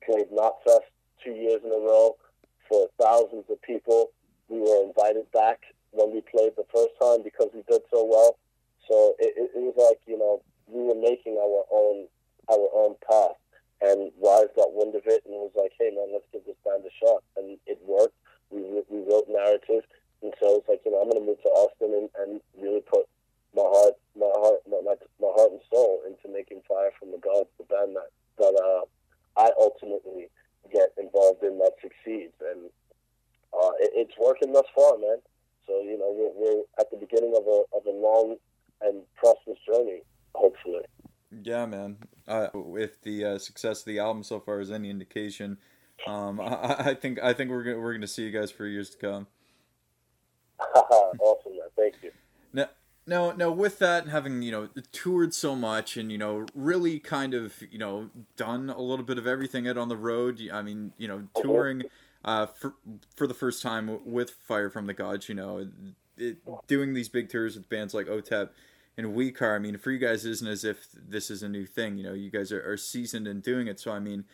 played Knotfest two years in a row for thousands of people. We were invited back when we played the first time because we did so well. So it, it, it was like, you know, we were making our own our own path. And Rise got wind of it and was like, hey, man, let's give this band a shot. And it worked. We, we wrote narrative. And so it's like, you know, I'm to move to Austin and, and really put my heart, my heart, my, my, my heart and soul into making Fire from the Gods, the band that, that uh, I ultimately get involved in that succeeds. And uh, it, it's working thus far, man. So, you know, we're, we're at the beginning of a, of a long and prosperous journey. Hopefully. Yeah, man. Uh, if the uh, success of the album so far is any indication, um, I, I, think I think we're gonna, we're going to see you guys for years to come. *laughs* awesome, man. Thank you. Now, now, now, with that, and having you know toured so much and you know really kind of you know done a little bit of everything out on the road. I mean, you know, touring uh, for for the first time with Fire from the Gods. You know, it, doing these big tours with bands like OTEP and Weecar. I mean, for you guys, isn't as if this is a new thing. You know, you guys are, are seasoned in doing it. So, I mean,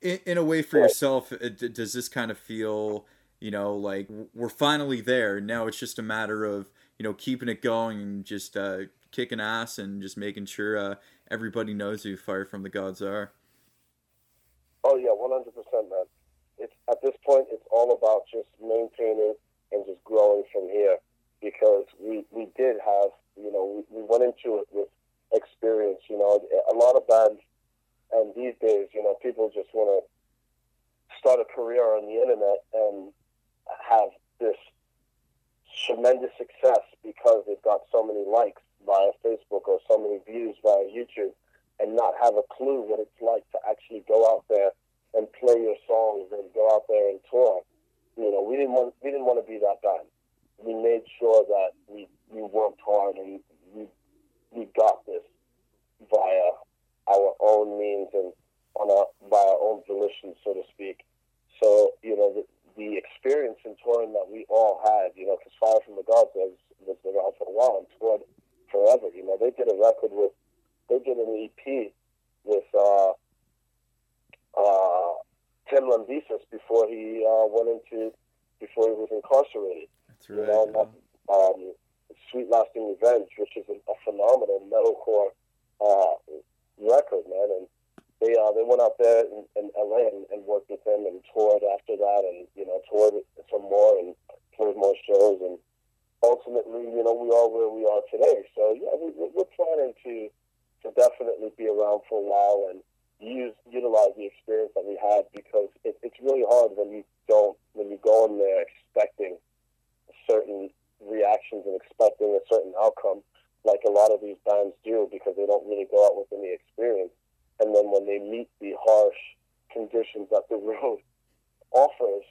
in, in a way, for yourself, it, does this kind of feel? You know, like we're finally there. Now it's just a matter of you know, keeping it going and just uh, kicking ass and just making sure uh, everybody knows who Fire from the Gods are. Oh yeah, one hundred percent, man. It's at this point, it's all about just maintaining and just growing from here because we we did have, you know, we, we went into it with experience. You know, a lot of bands, and these days, you know, people just want to start a career on the internet and have this tremendous success because they've got so many likes via Facebook or so many views via YouTube and not have a clue what it's like to actually go out there and play your songs and go out there and tour. You know, we didn't want we didn't want to be that band. We made sure that we, we worked hard and we we got this via our own means and on our by our own volition, so to speak. So you know, the, the experience in touring that we all had, you know, because Fire from the Gods was, was around for a while and toured forever. You know, they did a record with, they did an EP with uh, uh, Tim Lambesis before he uh, went into, before he was incarcerated. That's right. You know, yeah. um, Sweet Lasting Revenge, which is a, a phenomenal metalcore uh, record, man. And they uh, they went out there in, in LA and, and worked with him and toured after that, and you know toured some more and played more shows, and ultimately, you know, we are where we are today. So yeah, we, we're planning to to definitely be around for a while and use utilize the experience that we had because it, it's really hard when you don't when you go in there expecting certain reactions and expecting a certain outcome like a lot of these bands do because they don't really go out with any experience and then when they meet the harsh conditions that the *laughs* road offers,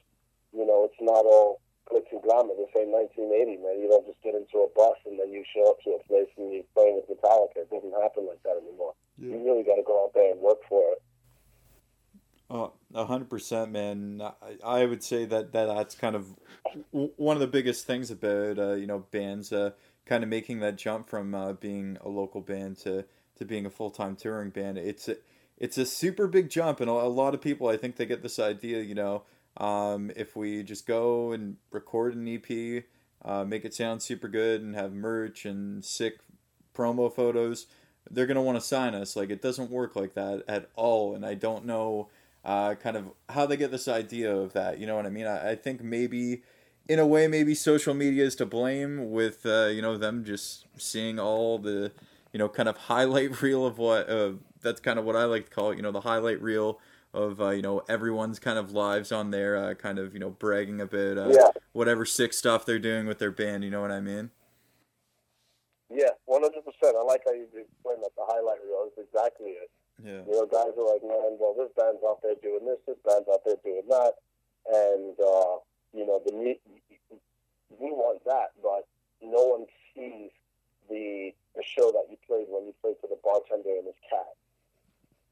you know, it's not all glitz and glamour. They say 1980, man. You don't just get into a bus and then you show up to a place and you're playing with Metallica. It doesn't happen like that anymore. Yeah. You really got to go out there and work for it. Oh, 100% man. I, would say that, that that's kind of one of the biggest things about uh, you know bands uh, kind of making that jump from uh, being a local band to to being a full time touring band. It's a, it's a super big jump, and a, lot of people I think they get this idea. You know, um, if we just go and record an EP, uh, make it sound super good, and have merch and sick promo photos, they're gonna want to sign us. Like it doesn't work like that at all, and I don't know. Uh, kind of how they get this idea of that. You know what I mean? I, I think maybe in a way maybe social media is to blame with uh, you know them just seeing all the you know, kind of highlight *laughs* reel of what uh, that's kind of what I like to call it. You know, the highlight reel of uh, you know everyone's kind of lives on there, uh, kind of you know bragging about uh, yeah. whatever sick stuff they're doing with their band. You know what I mean? Yeah, one hundred percent. I like how you explained that. The highlight reel is exactly it. Yeah. You know, guys are like, man, well, this band's out there doing this, this band's out there doing that, and uh, you know, the we want that, but no one sees the the show that you played when you played for the bartender and his cat.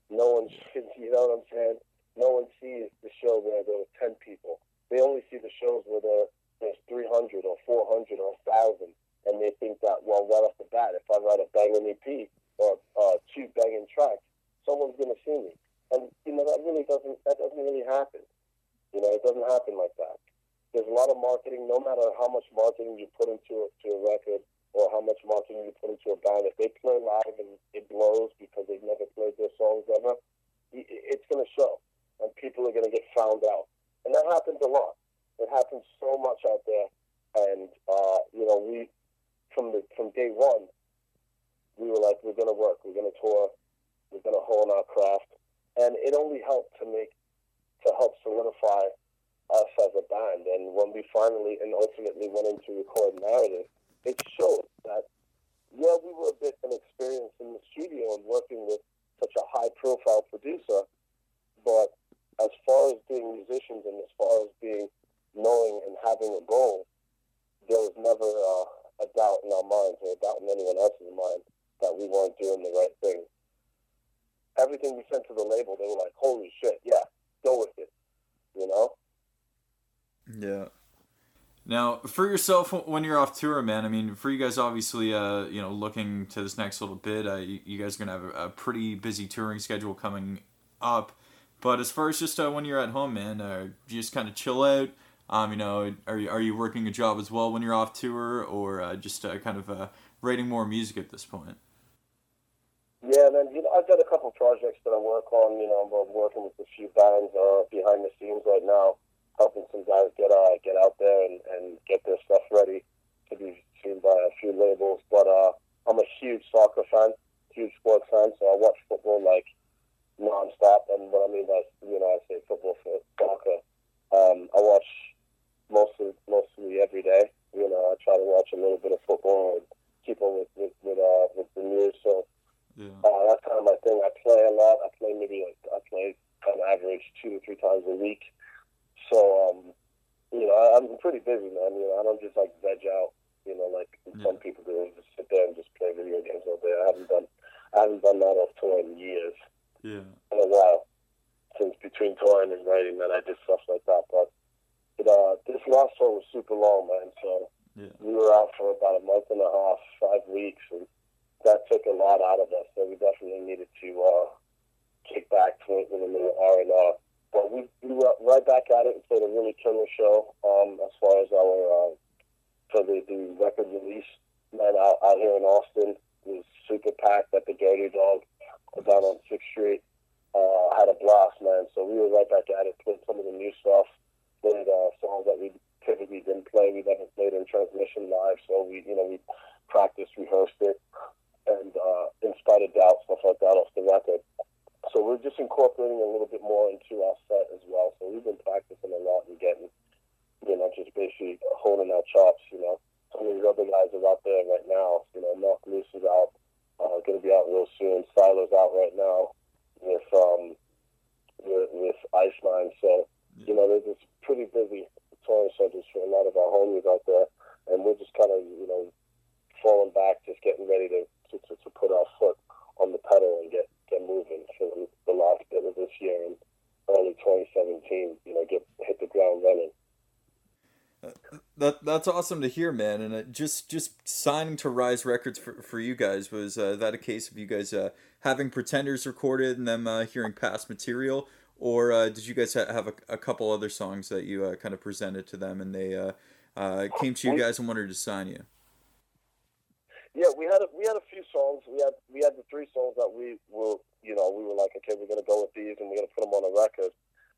No one, you know what I'm saying? No one sees the show where there were 10 people. They only see the shows where there, there's 300 or 400 or 1,000. And they think that, well, right off the bat, if I write a banging EP or uh, two banging tracks, someone's going to see me. And, you know, that really doesn't, that doesn't really happen. You know, it doesn't happen like that. There's a lot of marketing, no matter how much marketing you put into a, to a record, or how much marketing you put into a band. If they play live and it blows because they've never played their songs ever, it's going to show, and people are going to get found out. And that happens a lot. It happens so much out there, and uh, you know, we from the from day one, we were like, we're going to work, we're going to tour, we're going to hone our craft, and it only helped to make to help solidify us as a band. And when we finally and ultimately went into record narrative it showed that yeah, we were a bit inexperienced in the studio and working with such a high profile producer, but as far as being musicians and as far as being knowing and having a goal, there was never uh, a doubt in our minds or a doubt in anyone else's mind that we weren't doing the right thing. Everything we sent to the label, they were like, "Holy shit, yeah, go with it," you know. Yeah. Now, for yourself, when you're off tour, man, I mean, for you guys, obviously, uh, you know, looking to this next little bit, uh, you, you guys are gonna have a, a, pretty busy touring schedule coming up. But as far as just uh, when you're at home, man, uh, you just kind of chill out. Um, you know, are you are you working a job as well when you're off tour, or uh, just uh, kind of uh, writing more music at this point? Yeah, man. You know, I've got a couple projects that I work on. You know, I'm working with a few bands behind the scenes right now helping some guys get uh, get out there and, and get their stuff ready to be seen by a few labels. But uh, I'm a huge soccer fan, huge sports fan, so I watch football like nonstop. And what I mean by you know I say football for soccer, um, I watch mostly mostly every day. You know, I try to watch a little bit of football and keep up with with with, uh, with the news. So yeah. uh, that's kind of my thing. I play a lot. I play maybe like I play on average two or three times a week. So, um, you know, I, am pretty busy, man. You know, I don't just like veg out, you know, like yeah. some people do, just sit there and just play video games all day. I haven't done, I haven't done that off tour in years. Yeah. In a while, since between touring and writing, that I did stuff like that. But, but uh, this last tour was super long, man. So yeah. we were out for about a month and a half, five weeks, and that took a lot out of us. So we definitely needed to uh, kick back to it with a little R and R but we, we were right back at it and played a really killer show um, as far as our uh, for the, the record release. Man, out, out here in Austin It was super packed at the Dirty Dog down on Sixth Street. Uh, had a blast, man. So we were right back at it. Played some of the new stuff. Played uh, songs that we typically didn't play. We never played End Transmission live, so we you know we practiced, rehearsed it, and uh, in spite of doubt, stuff like that off the record. So we're just incorporating a little bit more into our set as well. So we've been practicing a lot and getting, you know, just basically holding our chops. You know, some of these other guys are out there right now. You know, Knocked Loose is out, uh, going to be out real soon. Sylar's out right now with um with, with Iceman. So you know, there's this pretty busy touring schedules for a lot of our homies out there, and we're just kind of you know falling back, just getting ready to, to, to put our foot on the pedal and get get moving for the last bit of this year and early 2017. You know, get hit the ground running. Uh, that that's awesome to hear, man. And uh, just just signing to Rise Records for, for you guys was uh, that a case of you guys uh, having Pretenders recorded and them uh, hearing past material, or uh, did you guys have a, a, couple other songs that you kind of presented to them and they came to you guys and wanted to sign you? Yeah, we had a, we had a few songs. We had we had the three songs that we were you know we were like okay we're gonna go with these and we're gonna put them on a record,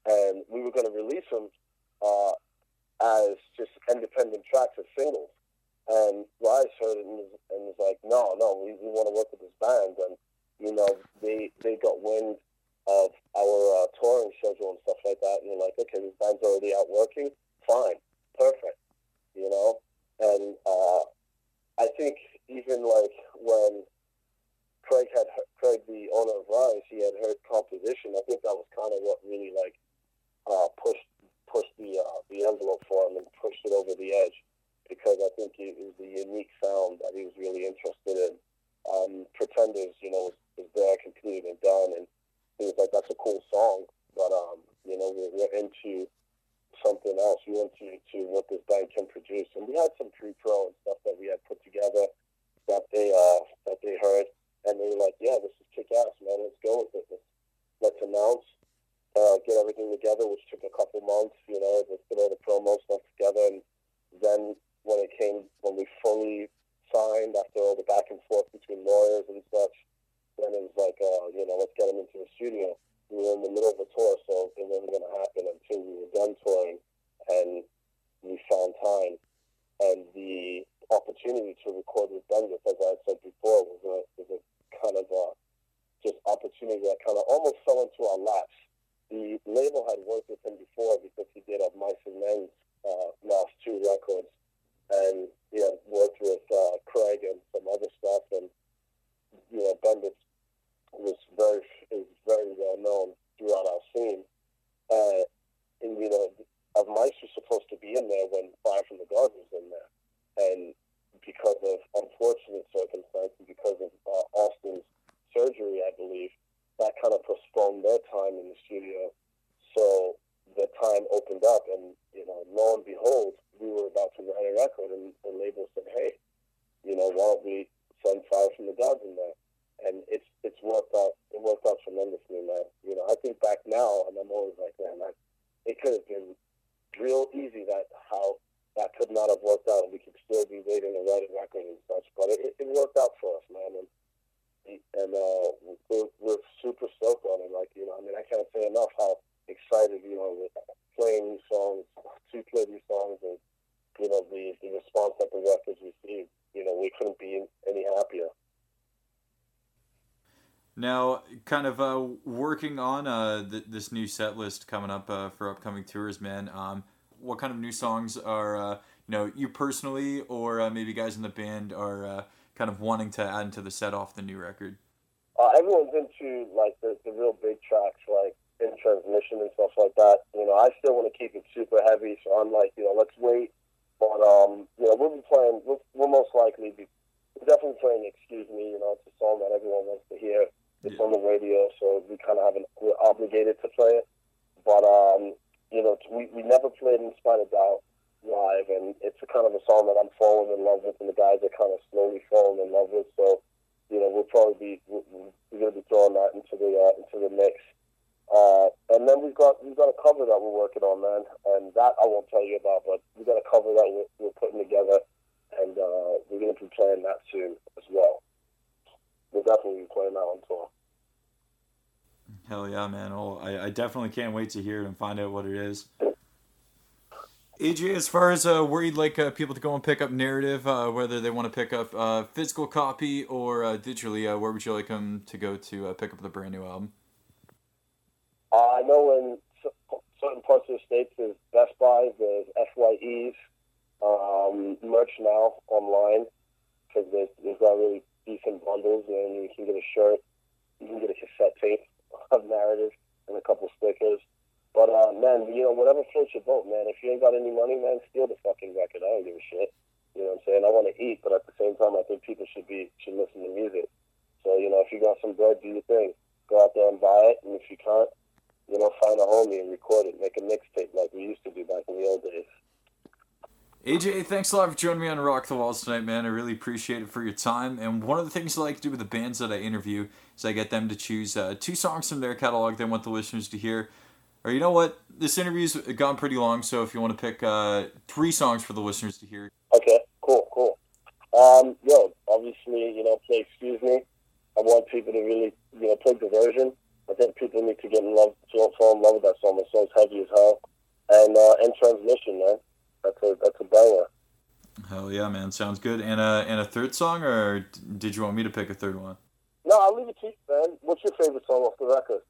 and we were gonna release them uh, as just independent tracks as singles. And Rise heard it and was, and was like, no, no, we, we want to work with this band. And you know they they got wind of our uh, touring schedule and stuff like that. And you're like, okay, this band's already out working. Fine, perfect. You know, and uh, I think even like when Craig had Craig, the owner of Rise, he had heard composition. I think that was kind of what really like uh, pushed pushed the uh, the envelope for him and pushed it over the edge because I think it was the unique sound that he was really interested in. Um, Pretenders, you know, was, was there, completed and done, and he was like, "That's a cool song," but um, you know, we're, we're into something else. We went to, to what this band can produce, and we had some pre-pro and stuff that we had put together that they uh, that they heard, and they were like, "Yeah, this is kick ass, man. Let's go with it. Let's, let's announce, uh, get everything together," which took a couple months. You know, let's get all the promo stuff together, and then when it came, when we fully signed after all the back and forth between lawyers and such, then it was like, uh, you know, let's get them into the studio. We were in the middle of a tour, so it wasn't going to happen until we were done touring, and we found time. And the opportunity to record with Bendeth, as I said before, was a, was a kind of a just opportunity that kind of almost fell into our laps. The label had worked with him before because he did a Mice and Men's uh, last two records, and he had worked with uh, Craig and some other stuff, and you know Bendeth was very is very well known throughout our scene. Uh, and you know, of mice was supposed to be in there when Fire from the Gods was in there, and unfortunate circumstances because of uh, Austin's surgery, I believe, that kind of postponed their time in the studio. So the time opened up, and you know, lo and behold, we were about to write a record, and the label said, "Hey, you know, why don't we send Fire from the Gods in there?" And it's it's worked out. It worked out tremendously, man. You know, I think back now, and I'm always like, man, that, it could have been real easy that how that could not have worked out. We could still be waiting to write a record and such, but it, it worked out for us, man. And and uh, we're, we're super stoked on it. Like you know, I mean, I can't say enough how excited you know with playing these songs, to play these songs, and you know the the response that the records received. You know, we couldn't be any happier. Now, kind of uh, working on uh, th- this new set list coming up uh, for upcoming tours, man. Um, what kind of new songs are uh, you know you personally, or uh, maybe guys in the band are uh, kind of wanting to add into the set off the new record? everyone's into like the, the real big tracks, like End Transmission and stuff like that. You know, I still want to keep it super heavy, so I'm like, you know, let's wait. But um, you know, we'll be playing. We'll, we'll most likely be we're definitely playing "Excuse Me." You know, it's a song that everyone wants to hear. It's yeah. on the radio, so we kind of have an, we're obligated to play it. But um, you know, we we never played "In Spite of Doubt" live, and it's a kind of a song that I'm falling in love with, and the guys are kind of slowly falling in love with. So, you know, we'll probably be we're, going to be throwing that into the uh, into the mix. Uh, and then we've got we've got a cover that we're working on, man, and that I won't tell you about, but we've got a cover that we're, we're putting together, and uh, we're going to be playing that soon as well. We'll definitely be playing that on tour. Hell yeah, man! Oh, I, I definitely can't wait to hear it and find out what it is. AJ, as far as uh, where you'd like uh, people to go and pick up narrative, uh, whether they want to pick up uh, physical copy or uh, digitally, uh, where would you like them to go to pick up the brand new album? I know in certain parts of the states there's Best Buy, there's FYEs, um, merch now online because there's, there's got really decent bundles and you can get a shirt, you can get a cassette tape of narrative and a couple stickers. But uh, man, you know, whatever floats your boat, man. If you ain't got any money, man, steal the fucking record. I don't give a shit. You know what I'm saying? I want to eat, but at the same time, I think people should be should listen to music. So you know, if you got some bread, do your thing. Go out there and buy it, and if you can't, you know, find a homie and record it, make a mixtape like we used to do back in the old days. AJ, thanks a lot for joining me on Rock the Walls tonight, man. I really appreciate it for your time. And one of the things I like to do with the bands that I interview is I get them to choose uh, two songs from their catalog they want the listeners to hear. Or you know what? This interview's gone pretty long, so if you want to pick uh, three songs for the listeners to hear. Okay, cool, cool. Um, yo, obviously, you know, play Excuse Me. I want people to really, you know, play Diversion. I think people need to get in love, fall in love with that song. The song's heavy as hell. And, uh, End Transmission, man. That's a, that's a banger. Hell yeah, man! Sounds good. And a and a third song, or did you want me to pick a third one? No, I'll leave it to you, man. What's your favorite song off the record?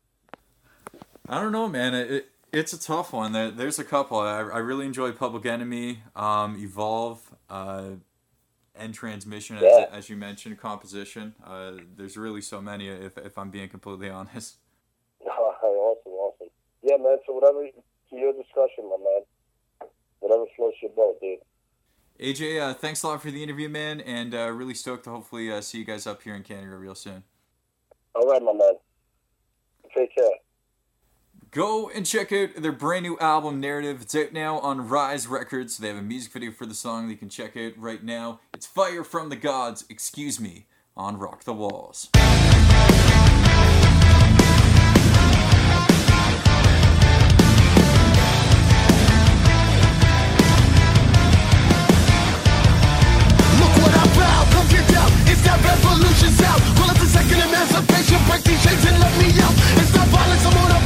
I don't know, man. It, it, it's a tough one. There's a couple. I, I really enjoy Public Enemy, um, Evolve, uh, End Transmission, yeah. as, as, you mentioned, Composition. Uh, there's really so many, if, if I'm being completely honest. *laughs* awesome, awesome. Yeah, man. So whatever, to your discussion, my man. Whatever floats your boat, dude. AJ, uh, thanks a lot for the interview, man, and uh, really stoked to hopefully uh, see you guys up here in Canada real soon. All right, my man. Take care. Go and check out their brand new album, Narrative. It's out now on Rise Records. They have a music video for the song that you can check out right now. It's Fire from the Gods, excuse me, on Rock the Walls. Revolution sound. Pull up the second emancipation, break these chains and let me out. It's not violence, I'm on a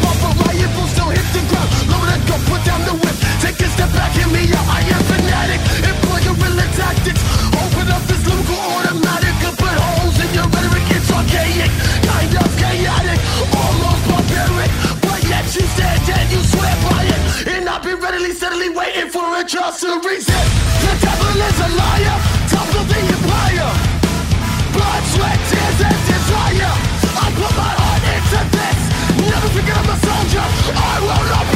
still hit the ground. Lower the gun, put down the whip. Take a step back, hear me out. I am fanatic. Employ guerrilla tactics. Open up this lyrical automatic and put holes in your rhetoric. It's archaic, kind of chaotic, almost barbaric. But yet you stand and you swear by it. And I've been readily, steadily waiting for a chance to resist. The devil is a liar, I will not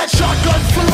that shotgun philosophy,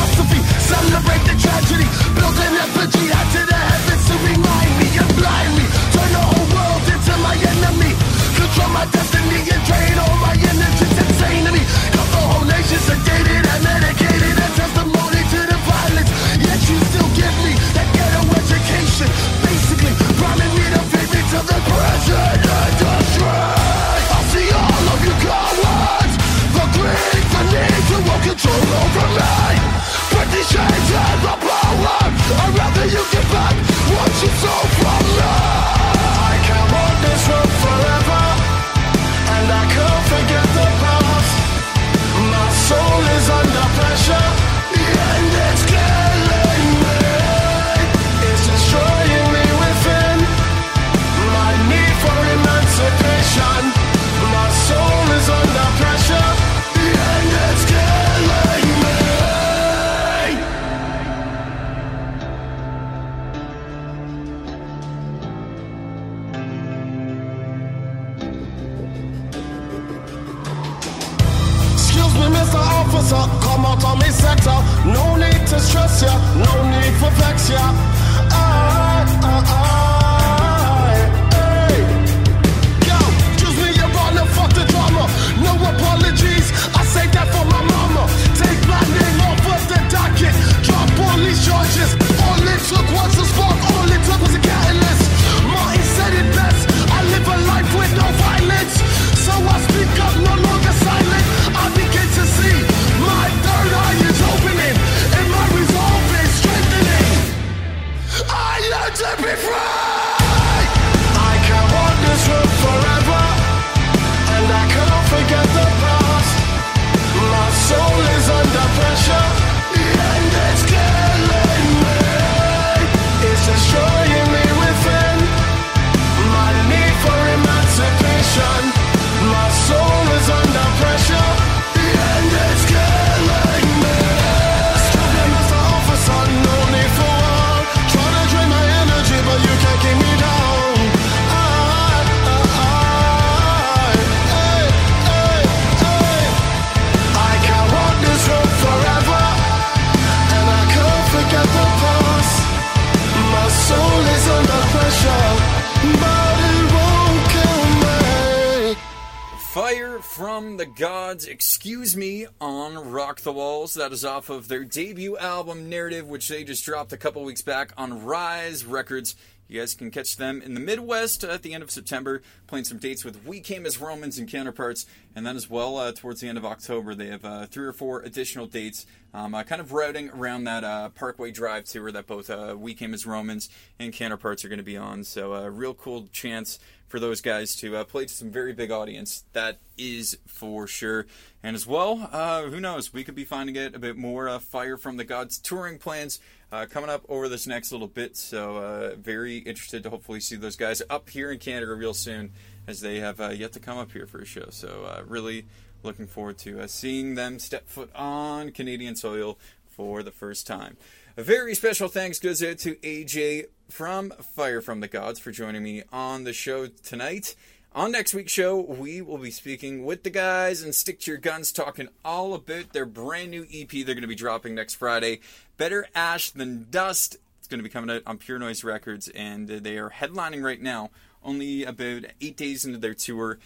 Excuse Me on Rock the Walls. That is off of their debut album, Narrative, which they just dropped a couple weeks back on Rise Records. You guys can catch them in the Midwest at the end of September, playing some dates with We Came as Romans and Counterparts. And then, as well, uh, towards the end of October, they have uh, three or four additional dates, um, uh, kind of routing around that uh, Parkway Drive tour that both uh, We Came as Romans and Counterparts are going to be on. So, a real cool chance for those guys to uh, play to some very big audience. That is for sure. And as well, uh, who knows? We could be finding it a bit more uh, Fire from the Gods touring plans uh, coming up over this next little bit. So uh, very interested to hopefully see those guys up here in Canada real soon, as they have uh, yet to come up here for a show. So really looking forward to seeing them step foot on Canadian soil for the first time. A very special thanks goes out to AJ from Fire from the Gods for joining me on the show tonight. On next week's show, we will be speaking with the guys and Stick to Your Guns, talking all about their brand new EP they're going to be dropping next Friday. Better Ash Than Dust. It's going to be coming out on Pure Noise Records, and they are headlining right now, only about eight days into their tour.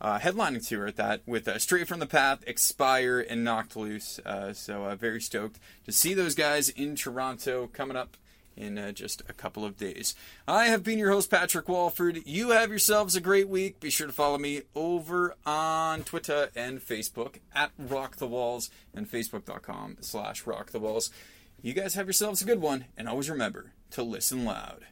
Uh, headlining tour at that with uh, Straight from the Path, Expire, and Knocked Loose. Uh, so uh, very stoked to see those guys in Toronto coming up in uh, just a couple of days. I have been your host, Patrick Walford. You have yourselves a great week. Be sure to follow me over on Twitter and Facebook at Rock the Walls and Facebook.com slash Rock the Walls. You guys have yourselves a good one, and always remember to listen loud.